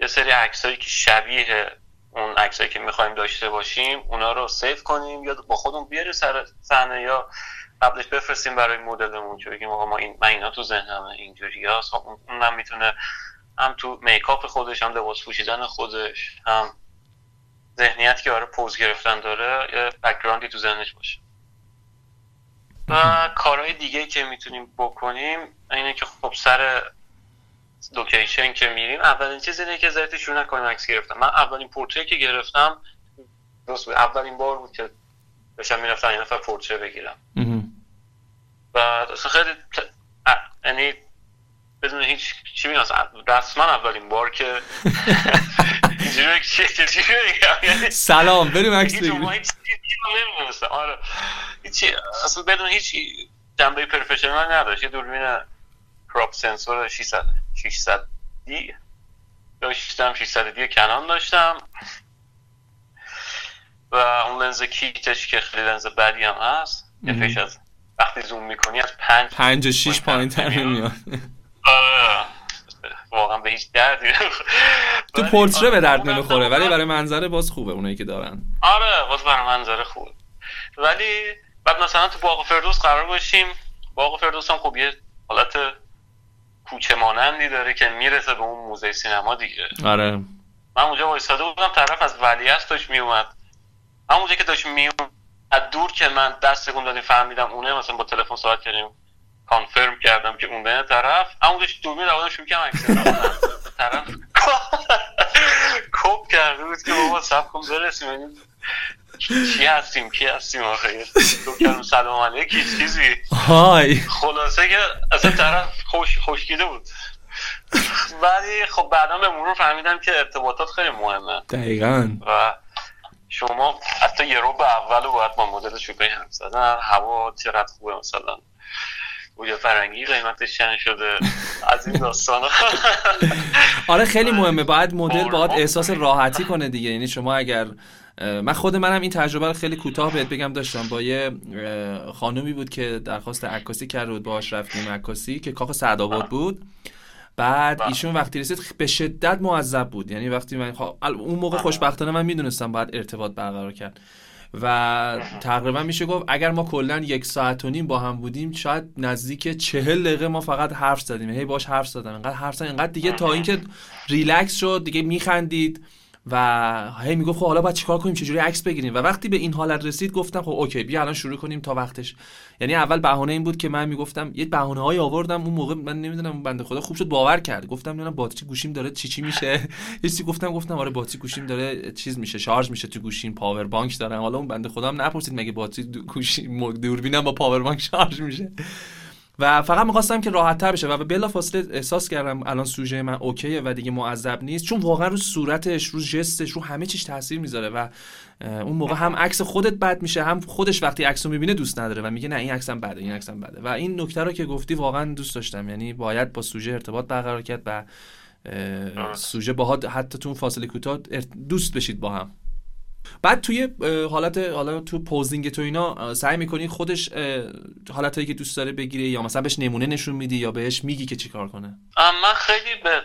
یه سری عکسایی که شبیه اون عکسایی که می‌خوایم داشته باشیم اونا رو save کنیم یا با خودمون بیاریم سر صحنه یا قبلش بفرستیم برای مدلمون که بگیم ما این من اینا تو ذهنمه اینجوری هست. خب اونم می‌تونه هم تو makeup خودش هم لباس پوشیدن خودش هم ذهنیت که آره پوز گرفتن داره یه background ی تو ذهنش باشه. و کارهای دیگه که می‌تونیم بکنیم اینه که خب سر لوکیشن که میریم اولین چیز اینه که ذاتی شروع نکنیم عکس گرفتم من اولین پورتری که گرفتم درست بود. اولین بار بود که داشتم می‌رفتم این نفر پورتری بگیرم. و اصلا خیلی یعنی بدون هیچ چی میگم؟ رسما اولین بار که سلام بریم عکس بگیریم آره هیچی اصلا بدون هیچ جنبه پروفشنال نداشت یه دوربین کراپ سنسور 600 600 دی داشتم 600 دی کنان داشتم و اون لنز کیتش که خیلی لنز بدی هم هست یه از وقتی زوم می‌کنی از پنج پنج و شیش پایین تر نمیاد آره. واقعا به هیچ دردی تو پورتره به درد نمی‌خوره ولی برای منظره باز خوبه اونایی که دارن. آره باز برای منظره خوبه. ولی بعد مثلا تو باغ فردوس قرار باشیم. باغ فردوس هم خب یه حالت کوچه مانندی داره که می‌رسه به اون موزه سینما دیگه. آره. من اونجا وایساده بودم طرف از ولیعصر داشت میومد همونجا که داشت میومد از دور که من دست تکون دادیم فهمیدم اونه مثلا با تلفن صحبت کردیم. کانفرم کردم که اونه طرف. همونجا دوربین رو شروع کردم طرف کپ کرده بود که بابا سب کن برسیم. کی هستیم؟ کی هستیم آخه؟ تو سلام علیکی چیزی؟ های. خلاصه که اصلا طرف خوش خوشگیده بود. ولی خب بعدا به مرور فهمیدم که ارتباطات خیلی مهمه. دقیقا. و شما حتی یه رو به اول باید با مدل شوکایی هم زدن. هوا چقدر خوبه مثلا. گوجه فرنگی قیمتش چند شده؟ از این داستان. آره خیلی مهمه. باید مدل باید احساس راحتی کنه دیگه. یعنی شما اگر من خود منم این تجربه رو خیلی کوتاه بهت بگم داشتم. با یه خانومی بود که درخواست عکاسی کرده بود باهاش رفتیم عکاسی که کاخ سعدآباد بود. بعد ایشون وقتی رسید به شدت معذب بود. یعنی وقتی من اون موقع خوشبختانه من می‌دونستم باید ارتباط برقرار کرد. و تقریبا میشه گفت اگر ما کلا یک ساعت و نیم با هم بودیم شاید نزدیک چهل دقیقه ما فقط حرف زدیم. هی باش حرف زدم. انقدر حرف زدم. انقدر دیگه تا اینکه ریلکس شد دیگه میخندید. و هی می‌گفت خب حالا باید چیکار کنیم چجوری عکس بگیریم؟ و وقتی به این حالت رسید گفتم خب okay بیا الان شروع کنیم تا وقتش. یعنی اول بهانه این بود که من می‌گفتم یه بهانه های آوردم اون موقع من نمی‌دونم بنده خدا خوب شد باور کرد. گفتم نمی‌دونم باتری گوشیم داره چی چی میشه؟ یه گفتم گفتم آره باتری گوشیم داره چیز میشه شارژ میشه تو گوشیم power bank دارم حالا اون بنده خدا هم نپرسید مگه باتری گوشیم دوربینم با power bank شارژ میشه؟ و فقط می‌خواستم که راحت تر بشه و بلا فاصله احساس کردم الان سوژه من اوکیه و دیگه معذب نیست. چون واقعا رو صورتش رو جستش رو همه چیش تاثیر می‌ذاره و اون موقع هم عکس خودت بد میشه هم خودش وقتی عکس رو می‌بینه دوست نداره و میگه نه این عکسم بده این عکسم بده. و این نکته رو که گفتی واقعا دوست داشتم. یعنی باید با سوژه ارتباط برقرار کرد و سوژه باهات حتی تو فاصله کوتاه دوست بشید با هم. بعد توی حالت حالا تو پوزینگ تو اینا سعی می‌کنی خودش حالتایی که دوست داره بگیره یا مثلا بهش نمونه نشون میدی یا بهش میگی که چیکار کنه. من خیلی به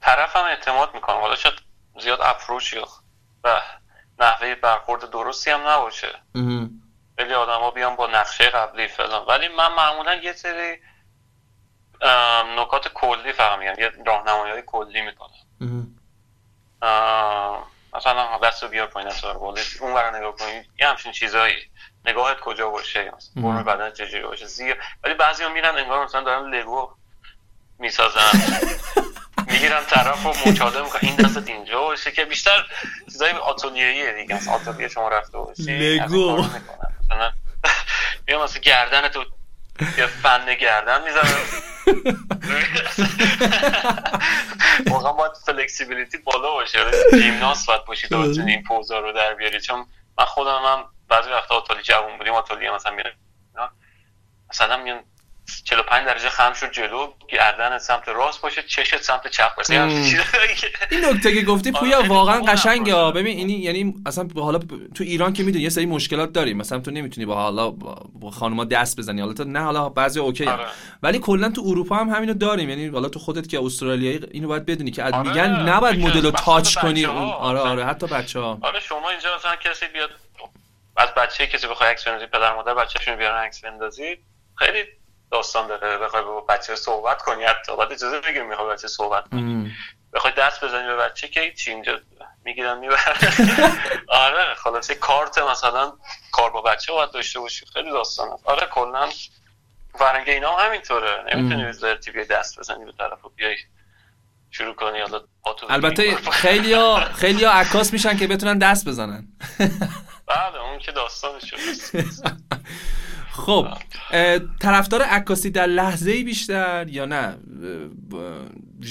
طرفم اعتماد می‌کنم. حالا شاید زیاد اپروچ یا و نحوه برخورد درستی هم نباشه. خیلی آدما بیان با نقشه قبلی فلان ولی من معمولا یه سری نکات کلی فقط میگم یه راهنمایی کلی می‌کنم. مثلا دست رو بیار پایین دست رو بالا. اون برای نگاه کنید یه همچین چیزایی. نگاهت کجا باشه؟ مثلا بدن چجوری باشه؟ زیر. ولی بعضی میرن انگار مثلا دارن لگو می‌سازن. می‌گیرن طرف رو مچاله می‌کنن. این دست اینجا باشه که بیشتر چیزای آتولیه‌ایه دیگه. مثلا آتولیه شما رفته باشی لگو. مثلا یا مثلا گردن تو یه فن گردن می‌زنه واقعا باید فلکسیبیلیتی بالا باشه. جیمناست باید باشی تا بتونی این پوزا رو در بیاری. چون من خودم هم بعضی وقتا آتالی جوون بودیم آتالی مثلا میره مثلا میان 45 درجه خم شد جلو گردن سمت راست باشه چشت سمت چپ باشه. این نکته که گفتی پویا آره، واقعا قشنگه. ببین اینی یعنی اصلا حالا تو ایران که می‌دونی یه سری مشکلات داریم. مثلا تو نمی‌تونی با حالا با خانوما دست بزنی. حالا تو نه حالا بعضی اوکی. هم. آره. ولی کلا تو اروپا هم همینو داریم. یعنی حالا تو خودت که استرالیایی اینو باید بدونی که آره. میگن نباید مدل رو تاچ کنی. آره آره حتی بچه‌ها. آره شما اینجا مثلا کسی بیاد از بچه کسی بخواد عکس بندازی پدر مادر بچه‌شون بیارن عکس بندازی خیلی داستان داره بخوای با بچه صحبت کنی حتی بعد اجازه بگیری می‌خوای بچه صحبت کنی. بخوای دست بزنی به بچه که چی اینجا می‌گیرن می‌برن. آره خلاصه کارت مثلا کار با بچه باید داشته باشی خیلی داستان. هست آره کلا فرنگ اینا هم همینطوره. نمی‌تونی به بیای دست بزنی به طرف و بیای شروع کنی حالا البته خیلی ها خیلی ها عکاس میشن که بتونن دست بزنن. بله اون که داستانش خب طرفدار عکاسی در لحظه بیشتر یا نه؟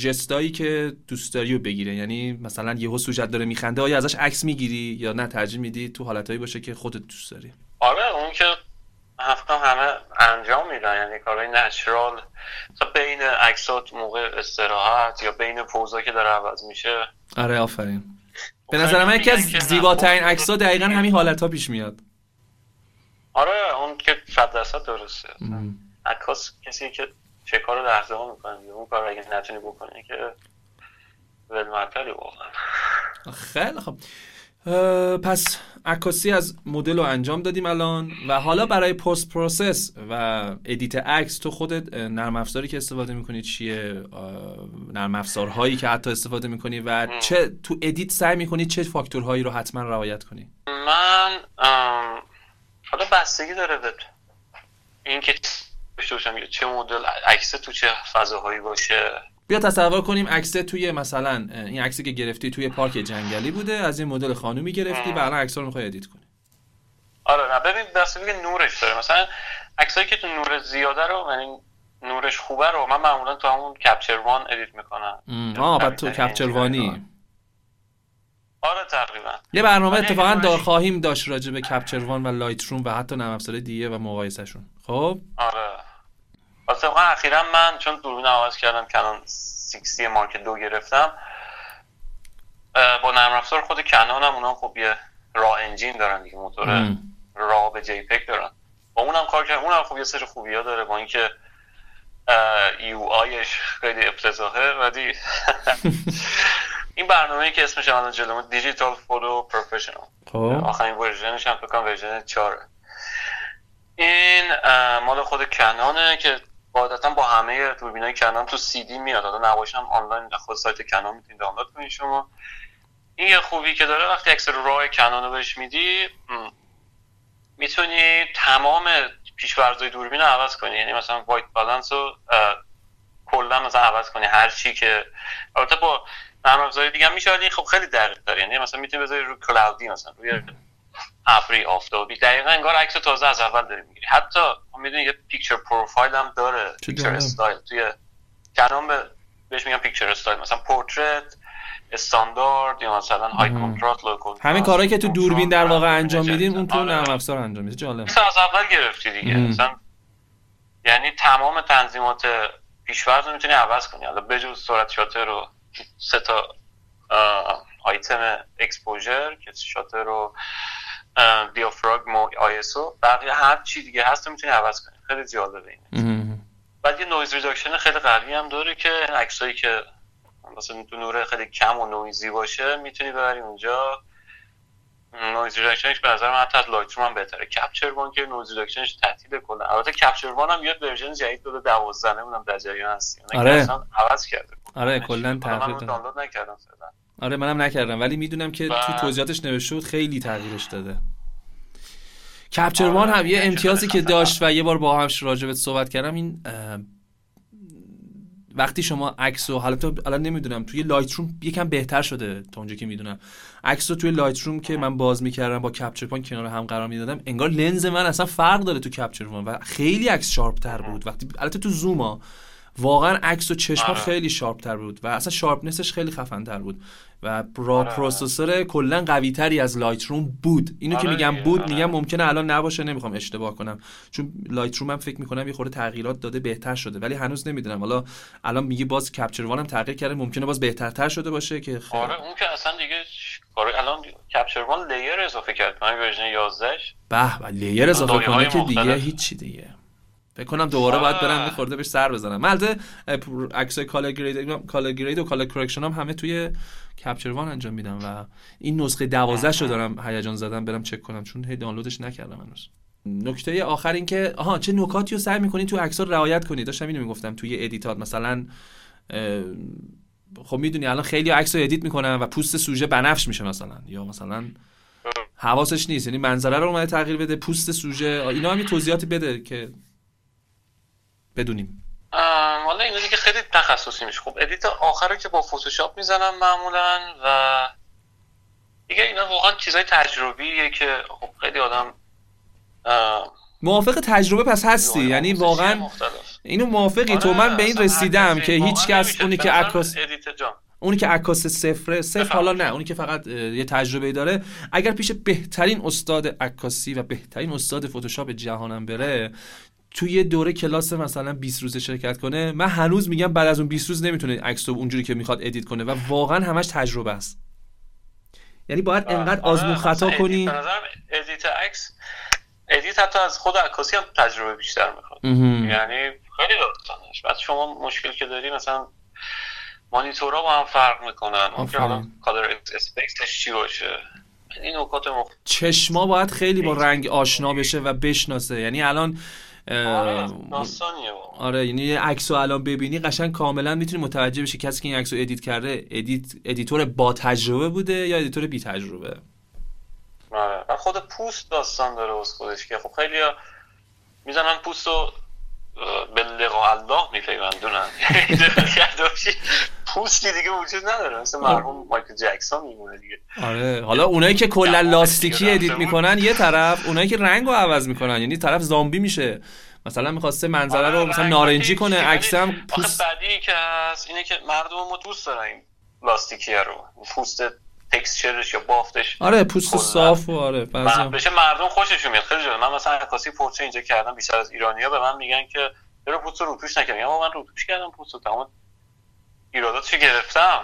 جستایی که دوست داری رو بگیره. یعنی مثلا یهو سوژت داره میخنده آیا ازش عکس می‌گیری یا نه؟ ترجیح میدی تو حالتایی باشه که خودت دوست داری؟ آره اون که هفته همه انجام میدن. یعنی کارهای نچرال. بین عکسات موقع استراحت یا بین پوزا که داره عوض میشه. آره آفرین. به نظر من یکی از زیباترین عکس ها دقیقا همین حالت ها پیش میاد. آره اون که صد درصد درسته. عکاس کسی که شکار لحظه ها می‌کنه اون کار اگه نتونی بکنه که ول معطلی واقعا. خیلی خب. پس عکاسی از مدل رو انجام دادیم الان و حالا برای post process و edit عکس تو خودت نرم افزاری که استفاده می‌کنی چیه؟ نرم افزارهایی که حتی استفاده می‌کنی و چه تو edit سعی می‌کنی چه فاکتورهایی رو حتما رعایت کنی؟ من حالا بستگی داره به اینکه چه مدل عکس تو چه فضاهایی باشه. بیا تصور کنیم عکس توی مثلا این عکسی که گرفتی توی پارک جنگلی بوده از این مدل خانومی گرفتی و الان عکس رو می‌خوای edit کنی. آره نه ببین بستگی نورش داره. مثلا عکسایی که تو نور زیاده رو یعنی نورش خوبه رو من معمولا تو همون Capture One edit می‌کنم. آه بعد تو Capture One ی آره تقریبا. یه برنامه اتفاقا دار خواهیم داشت راجع به Capture One و Lightroom و حتی نرم افزار دیگه و مقایسهشون. خب؟ آره. اتفاقا اخیرا من چون دوربین عوض کردم کنون 60 مارک دو گرفتم با نرم افزار خود کنان هم اونا خب یه raw engine دارن دیگه موتور raw به JPEG دارن. با اونم کار کردم. اونم خب یه سری خوبی ها داره با اینکه UI ش خیلی افتضاحه ولی این برنامه که اسمش الان جلومه Digital Photo Professional آخرین version ش هم فکر version 4 این مال خود کنانه که قاعدتا با همه های کنان تو سی دی میاد. حالا نباشم آنلاین خود سایت کنان می‌تونید دانلود کنید شما. این یه خوبی که داره وقتی عکس raw کنان رو بهش میدی می‌تونی تمام پیش‌فرض‌های دوربین رو عوض کنی. یعنی مثلا white balance رو کلا مثلا عوض کنی هر چی که. البته با نرم افزاری دیگه میشه این خب خیلی دقیق داره. یعنی مثلا می‌تونی بذاری رو cloudy مثلا روی ابری آفتابی. دقیقا انگار عکس تازه از اول داری می‌گیری. حتی می‌دونی یه picture profile هم داره picture style توی به بهش میگن picture style مثلا portrait standard یا مثلا های contrast low همین کارهایی که تو دوربین در واقع انجام میدیم اون تو آره. نرم افزار انجام میده. جالب. مثلا از اول گرفتی دیگه. مثلا یعنی تمام تنظیمات پیش‌فرض رو می‌تونی عوض کنی. حالا بجز سرعت شاتر رو سه تا آیتم exposure که شاتر رو دیافراگم و ISO بقیه هر چی دیگه هست می‌تونی عوض کنی. خیلی جالبه اینه بعد یه noise reduction خیلی قوی هم داره که عکسایی که مثلا تو نور خیلی کم و نویزی باشه می‌تونی ببری اونجا. noise reduction ش به نظر من حتی از Lightroom هم بهتره. Capture One که noise reduction ش تعطیل کلا البته Capture One هم یاد version جدید داده 12 نمی‌دونم در جریان هستی آره. عوض کرده. آره کلا تغییر دانلود نکردم آره منم نکردم ولی می‌دونم که تو توضیحاتش نوشته بود خیلی تغییرش داده. Capture One هم یه امتیازی که داشت و یه بار باهاش راجبش صحبت کردم این وقتی شما عکس و حالا تو الان نمی‌دونم توی Lightroom یکم بهتر شده تا اونجا که می‌دونم. عکس رو توی Lightroom که من باز می‌کردم با Capture One کنار هم قرار می‌دادم انگار لنز من اصلا فرق داره تو Capture و خیلی عکس sharp تر بود وقتی البته تو زوم ها واقعا عکس و چشم آره. خیلی sharp تر بود و اصلا sharpness ش خیلی خفن تر بود و را آره. processor کلا قوی تری از Lightroom بود. اینو که آره میگم بود میگم ممکنه الان نباشه نمی‌خوام اشتباه کنم. چون Lightroom هم فکر می‌کنم یه خورده تغییرات داده بهتر شده. ولی هنوز نمی‌دونم. حالا الان میگی باز Capture One هم تغییر کرده. ممکنه باز بهترتر شده باشه که خیلی. آره اون که اصلا دیگه الان Capture One layer اضافه کرد. من ورژن 11 به layer اضافه کنه که دیگه هیچی دیگه. فکر کنم دوباره باید برم خورده بهش سر بزنم. من البته عکسای color grade color grade و color correction هم همه توی Capture One انجام میدم و این نسخه 12 شو دارم هیجان زدم برم چک کنم چون هی دانلودش نکردم هنوز. نکته آخر این که آها چه نکاتی رو سعی می‌کنید تو عکس‌ها رعایت کنید داشتم اینو می‌گفتم توی edit ات مثلا خب می‌دونی الان خیلی عکس رو edit می‌کنن و پوست سوژه بنفش میشه مثلا. یا مثلا حواسش نیست. یعنی منظره رو اومده تغییر بده پوست سوژه اینا هم توضیحاتی بده که بدونیم. والا اینا دیگه خیلی تخصصی میشه خب edit آخر رو که با فتوشاپ می‌زنم معمولا و دیگه اینا واقعا چیزای تجربیه که خب خیلی آدم موافق تجربه پس هستی؟ یعنی واقعا اینو موافقی؟ تو من به این رسیدم که هیچ کس اونی که عکاس اونی که عکاس صفره صفر حالا نه اونی که فقط یه تجربه داره. اگر پیش بهترین استاد عکاسی و بهترین استاد فتوشاپ جهانم بره توی یه دوره کلاس مثلا 20 روزه شرکت کنه من هنوز میگم بعد از اون 20 روز نمی‌تونه عکس رو اونجوری که می‌خواد edit کنه و واقعا همش تجربه است. یعنی باید انقدر آزمون خطا کنی. edit عکس edit حتی از خود عکاسی هم تجربه بیشتر می‌خواد. یعنی خیلی داستانش. بعد شما مشکل که داری مثلا مانیتورها با هم فرق می‌کنن. اون که حالا color space ش چی باشه؟ این نکات مخ... چشما باید خیلی با رنگ آشنا بشه و بشناسه. یعنی الان آره آره یعنی یه عکس رو الان ببینی قشنگ کاملا می‌تونی متوجه بشی کسی که این عکس رو edit کرده edit editor با تجربه بوده یا editor بی تجربه؟ آره و خود پوست داستان داره از خودش که خب خیلی می‌زنن پوست رو به لقاء الله میپیوندونن. پوستی دیگه وجود نداره. مثل مرحوم مایکل جکسون میمونه دیگه. آره. حالا اونایی که کلا لاستیکی edit می‌کنن یه طرف اونایی که رنگ رو عوض می‌کنن یعنی طرف زامبی میشه. مثلا می‌خواسته منظره رو مثلا نارنجی کنه عکس هم پوست. بعدی که هست اینه که مردم ما دوست دارن این لاستیکی رو. پوست تکسچرش یا بافتش آره پوست صاف و آره بعضی بشه مردم خوششون میاد. خیلی جالب. من مثلا عکاسی پورتره اینجا کردم بیشتر از ایرانیا به من میگن که چرا پوست رو روتوش نکردم یا من روتوش کردم پوست رو تمام ایراداتشو گرفتم؟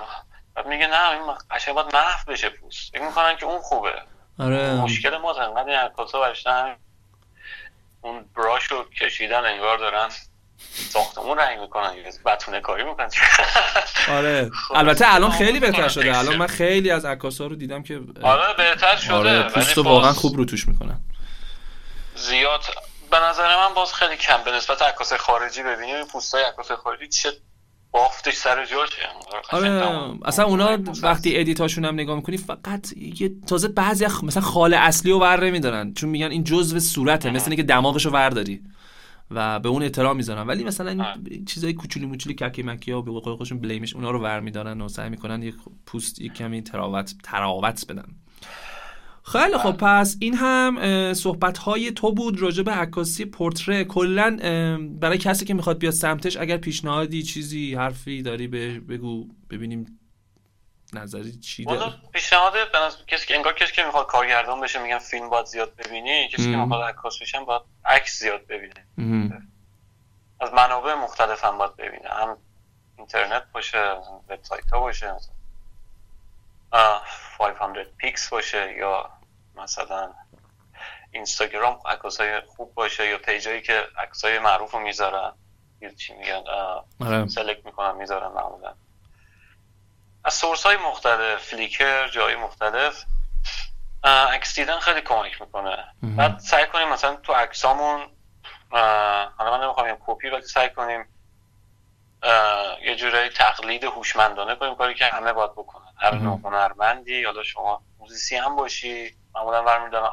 بعد میگه نه این قشنگ باید محو بشه پوست. فکر می‌کنن که اون خوبه. آره. مشکل ما انقدر این عکاسا برشتن اون براش رو کشیدن انگار دارن ساختمون رنگ می‌کنن بتونه کاری می‌کنن. آره. البته الان خیلی بهتر شده. الان من خیلی از عکاسا رو دیدم که آره بهتر شده. آره پوست واقعا خوب رو توش می‌کنن. زیاد. به نظر من باز خیلی کم به نسبت عکاس خارجی ببینیم پوستای عکاس خارجی چه بافتش سر جاشه آره اصلا اونا وقتی ادیتاشون هم نگاه می‌کنی فقط یه تازه بعضی مثلا خال اصلی رو ور نمیدارن چون میگن این جزء صورته مثل اینکه دماغشو ورداری و به اون احترام می‌ذارن. ولی مثلا این چیزای کوچولی موچولی ککی مکی ها به قول خودشون بلیمش اونا رو ور میدارن و سعی می‌کنن یک پوست یک کمی تراوت تراوت بدن. خیلی خب پس این هم صحبت های تو بود راجع به عکاسی پورتره. کلا برای کسی که می‌خواد بیاد سمتش اگر پیشنهادی چیزی حرفی داری بگو ببینیم نظری چی داره پیشنهاد کسی که انگار کسی که می‌خواد کارگردان بشه میگن فیلم باید زیاد ببینی. کسی که می‌خواد عکاس بشه باید عکس زیاد ببینه. از منابع مختلف هم باید ببینه. هم اینترنت باشه وبسایت ها باشه 500px باشه یا مثلا اینستاگرام عکاسای خوب باشه یا page ایی که عکسای معروف رو می‌ذارن. چی میگن آره. select می‌کنن می‌ذارن معمولا. از source های مختلف Flickr جای مختلف عکس دیدن خیلی کمک می‌کنه. بعد سعی کنیم مثلا تو عکسامون حالا من نمی‌خوام کپی ولی سعی کنیم یه جورایی تقلید هوشمندانه کنیم کاری که همه باید بکنن. هر نوع هنرمندی حالا شما موزیسین هم باشی. معمولا برمیدارن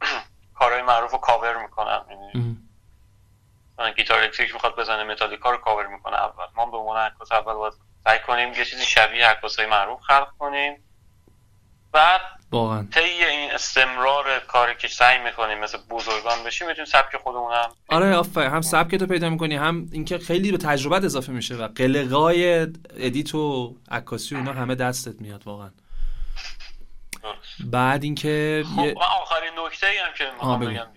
کارهای معروف رو کاور می‌کنن یعنی گیتار الکتریک می‌خواد بزنه متالیکا رو کاور می‌کنه اول. ما به عنوان عکاس اول باید سعی کنیم یه چیزی شبیه عکاسای معروف خلق کنیم. بعد واقعا. طی این استمرار کاری که سعی می‌کنیم مثل بزرگان بشیم می‌تونیم سبک خودمون هم آره آفر هم سبک تو پیدا می‌کنی هم اینکه خیلی به تجربه اضافه میشه و قلقای ادیت و عکاسی اونا همه دستت میاد واقعا. بعد اینکه خب یه... آخرین نکته ای هم که می‌خوام بگم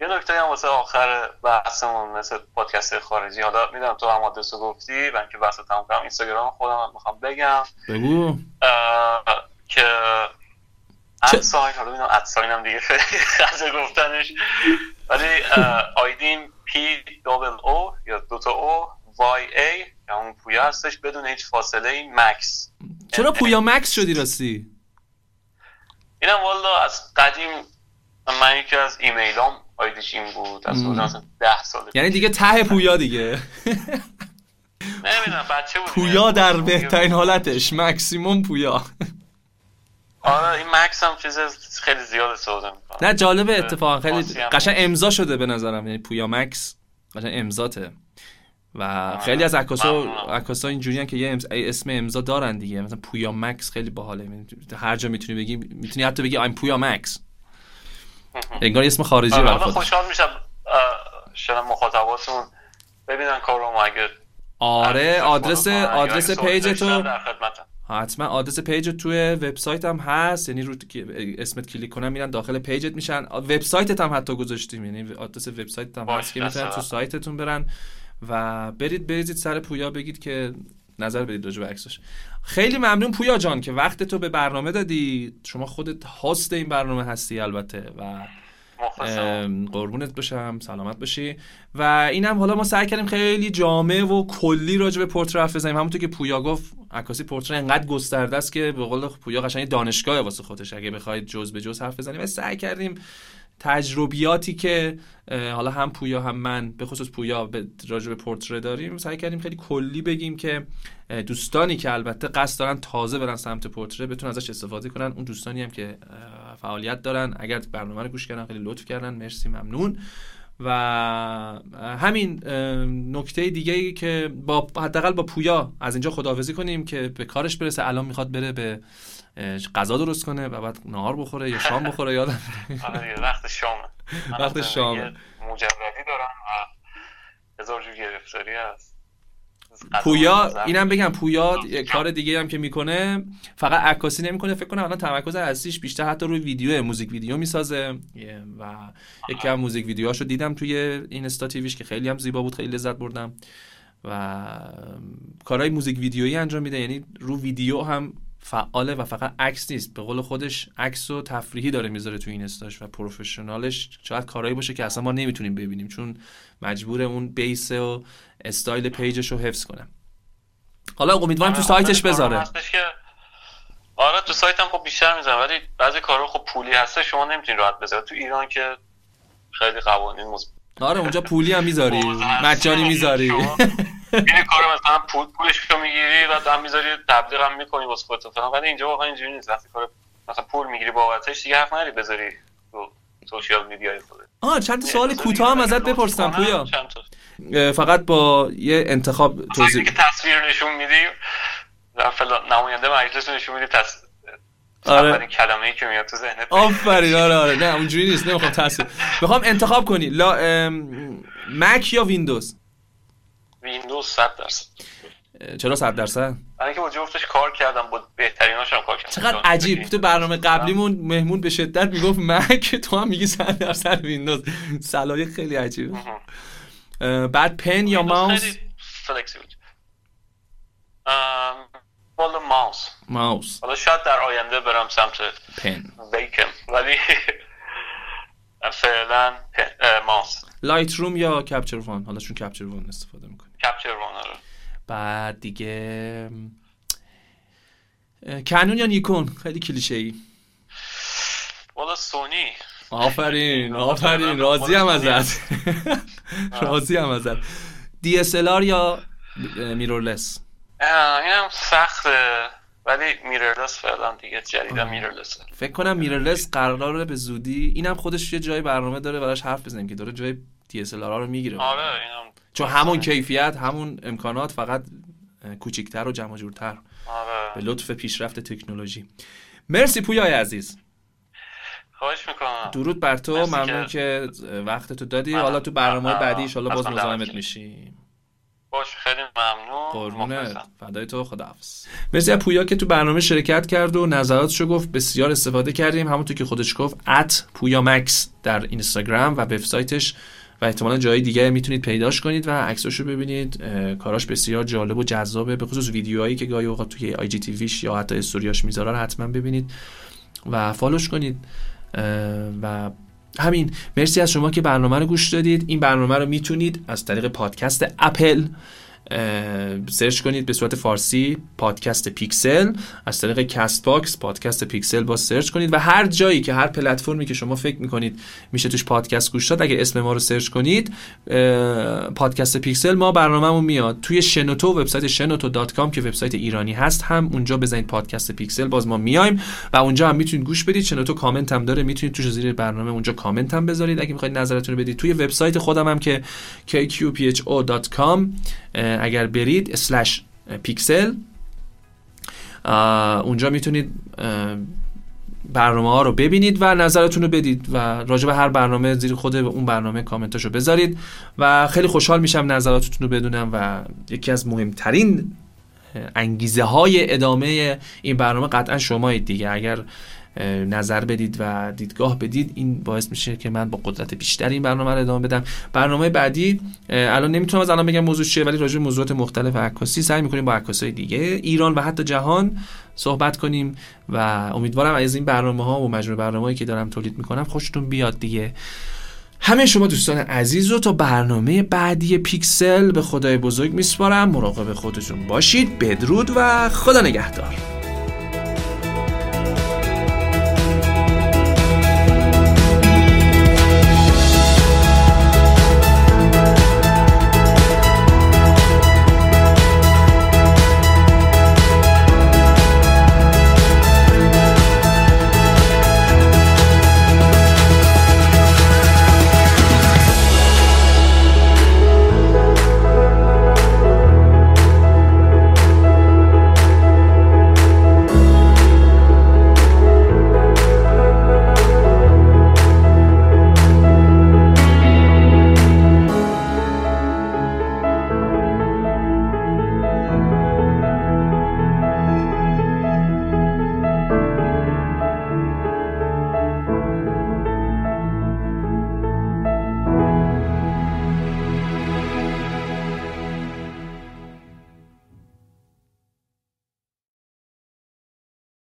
یه نکته هم واسه آخر بحثمون مثل پادکست خارجی. حالا می‌دونم تو هم آدرس گفتی من که بحث تمام کنم اینستاگرام خودم می‌خوام بگم. بگو. که ادساین حالا می‌دونم ادساین هم دیگه خیلی گفتنش. ولی آیدیم پی دابل او یا دوتا او وای ای که اون پویا هستش بدون هیچ فاصله ای مکس. چرا پویا مکس شدی راستی؟ اینم والا از قدیم من یکی از ایمیلام آیدیش این بود از مثلا ده سال یعنی دیگه ته پویا دیگه. نمی‌دونم بچه بود پویا در بهترین حالتش مکسیموم پویا. آره این مکس هم چیز خیلی زیاد استفاده می‌کنه. نه جالبه اتفاقا خیلی قشنگ امضا شده به نظرم یعنی پویا مکس قشنگ امضاته. و خیلی از عکاسا عکاسا اینجوریان که یه اسم امضا دارن دیگه. مثلا پویا مکس خیلی باحاله. هر جا می‌تونی بگی می‌تونی حتی بگی I'm پویا مکس. انگار اسم خارجی آره برای خوشحال میشم شما مخاطباتون ببینن کارو اگه آره آدرس آدرس page تو حتما آدرس page توی وبسایت هم هست. یعنی رو اسمت کلیک کنن میرن داخل page ت میشن. وبسایتت هم حتی گذاشتیم. یعنی آدرس وبسایت هم هست که می‌تونن تو سایتتون برن. و برید بریزید سر پویا بگید که نظر بدید راجع به عکسش خیلی ممنون پویا جان که وقت تو به برنامه دادی. شما خودت host این برنامه هستی البته و قربونت بشم سلامت باشی. و اینم حالا ما سعی کردیم خیلی جامع و کلی راجع به پورتره حرف بزنیم. همونطور که پویا گفت عکاسی پورتره انقدر گسترده است که به قول پویا قشنگ دانشگاه واسه خودش اگه بخواید جز به جز حرف بزنیم. سعی کردیم تجربیاتی که حالا هم پویا هم من به خصوص پویا به راجع به پورتره داریم سعی کردیم خیلی کلی بگیم که دوستانی که البته قصد دارن تازه برن سمت پورتره بتونن ازش استفاده کنن. اون دوستانی هم که فعالیت دارن اگر برنامه رو گوش کردن خیلی لطف کردن. مرسی ممنون. و همین نکته دیگه ای که با حداقل با پویا از اینجا خداحافظی کنیم که به کارش برسه. الان می‌خواد بره به غذا درست کنه و بعد نهار بخوره یا شام بخوره یادم آره وقت شام وقت شام مجردی دارم و هزار جور گرفتاری هست. پویا اینم بگم پویا کار دیگه هم که می‌کنه فقط عکاسی نمی‌کنه. فکر کنم الان تمرکز اصلیش بیشتر حتی روی ویدیو موزیک ویدیو می‌سازه. و یکی از موزیک ویدیوهاشو دیدم توی این استا تیویش که خیلی هم زیبا بود خیلی لذت بردم. و کارهای موزیک ویدیویی انجام میده. یعنی رو ویدیو هم فعاله و فقط عکس نیست. به قول خودش عکس و تفریحی داره می‌ذاره تو این اینستاش و professional ش شاید کارهایی باشه که اصلا ما نمی‌تونیم ببینیم چون مجبور اون base و style page ش رو حفظ کنه. حالا امیدوارم تو آره، سایتش بذاره. آره تو سایت هم خب بیشتر می‌زنم ولی بعضی کارا خب پولی هسته شما نمی‌تونید راحت بذارید تو ایران که خیلی قوانین آره اونجا پولی هم می‌ذاری. مجانی می‌ذاری. این کار مثلا پول پولش رو می‌گیری و هم می‌ذاری تبلیغ هم می‌کنی واسه خودت فلان ولی اینجا واقعا اینجوری نیست. وقتی کار مثلا پول می‌گیری بابتش دیگه حق نداری بذاری تو سوشال میدیای خودت. آه چند سوال کوتاه هم ازت بپرسم پویا. فقط با یه انتخاب توضیح که تصویر نشون میدی فلان نماینده مجلس نشون میدی تص... آره. کلمه ای که میاد تو ذهنت آفرین آره آره. نه اونجوری نیست نمی‌خوام تصویر می‌خوام انتخاب کنی. حالا مک یا ویندوز ویندوز 100 درصد. چرا 100 درصد؟ برای اینکه با جفتش کار کردم با بهتریناش هم کار کردم. چقدر عجیب. تو برنامه قبلیمون مهمون به شدت می‌گفت مک تو هم میگی 100 درصد ویندوز. صلاحیت خیلی عجیبه بعد pen یا ماوس؟ والا ماوس. ماوس. حالا شاید در آینده برم سمت پن. بیکن ولی فعلا ماوس. لایت روم یا کپچر وان؟ حالا چون کپچر وان استفاده می‌کنی کپچر وان آره. بعد دیگه کنون یا نیکون؟ خیلی کلیشه ای والا سونی. آفرین آفرین. راضی هم ازت. راضی هم ازت. DSLR یا میرورلس اینم سخته. ولی میررلس فعلا دیگه جدیدا میررلس فکر کنم میررلس قراره به زودی اینم خودش یه جای برنامه داره براش حرف بزنیم که داره جای DSLR رو می‌گیره. آره اینم چون همون کیفیت همون امکانات فقط کوچیکتر و جمع جورتر. آره. به لطف پیشرفت تکنولوژی. مرسی پویای عزیز. خواهش می‌کنم. درود بر تو. ممنون که وقت تو دادی. حالا تو برنامه بعدی ان باز مزاحمت میشیم. باش خیلی ممنون. قربونت. فدای تو. خداحافظ. مرسی پویا که تو برنامه شرکت کرد و نظراتشو گفت. بسیار استفاده کردیم. همونطور که خودش گفت ات پویا مکس در اینستاگرام و وبسایتش. و احتمالا جای دیگه می‌تونید پیداش کنید و عکساشو ببینید. کاراش بسیار جالب و جذابه. به خصوص ویدیوهایی که گاهی اوقات توی آی جی تیویش یا حتی استوریاش می‌ذاره حتما ببینید و follow ش کنید. و همین. مرسی از شما که برنامه رو گوش دادید. این برنامه رو می‌تونید از طریق پادکست اپل سرچ کنید به صورت فارسی پادکست پیکسل. از طریق Castbox پادکست پیکسل با search کنید و هر جایی که هر پلتفرمی که شما فکر می‌کنید میشه توش پادکست گوش داد اگه اسم ما رو search کنید پادکست پیکسل ما برنامهمون میاد. توی شنوتو وبسایت شنوتو dot com که وبسایت ایرانی هست هم اونجا بزنید پادکست پیکسل. باز ما میایم و اونجا هم می‌تونید گوش بدید. شنوتو کامنت هم داره. می‌تونید توش زیر برنامه اونجا کامنت هم بذارید. اگه می‌خواید نظرتون رو بدید. توی وبسایت خودم هم که kqpho.com اگر برید اسلش پیکسل اونجا می‌تونید برنامه ها رو ببینید و نظرتون رو بدید و راجع به هر برنامه زیر خود اون برنامه کامنتاشو بذارید و خیلی خوشحال میشم نظراتتون رو بدونم و یکی از مهمترین انگیزه های ادامه این برنامه قطعا شمایید دیگه. اگر نظر بدید و دیدگاه بدید این باعث میشه که من با قدرت بیشتری این برنامه رو ادامه بدم. برنامه بعدی الان نمی‌تونم از الان بگم موضوع چیه ولی راجع به موضوعات مختلف عکاسی سعی می‌کنیم با عکاسای دیگه ایران و حتی جهان صحبت کنیم و امیدوارم از این برنامه ها و مجموعه برنامه‌ای که دارم تولید می‌کنم خوشتون بیاد دیگه. همه شما دوستان عزیز رو تا برنامه بعدی پیکسل به خدای بزرگ میسپارم. مراقب خودتون باشید. بدرود و خدا نگهدار.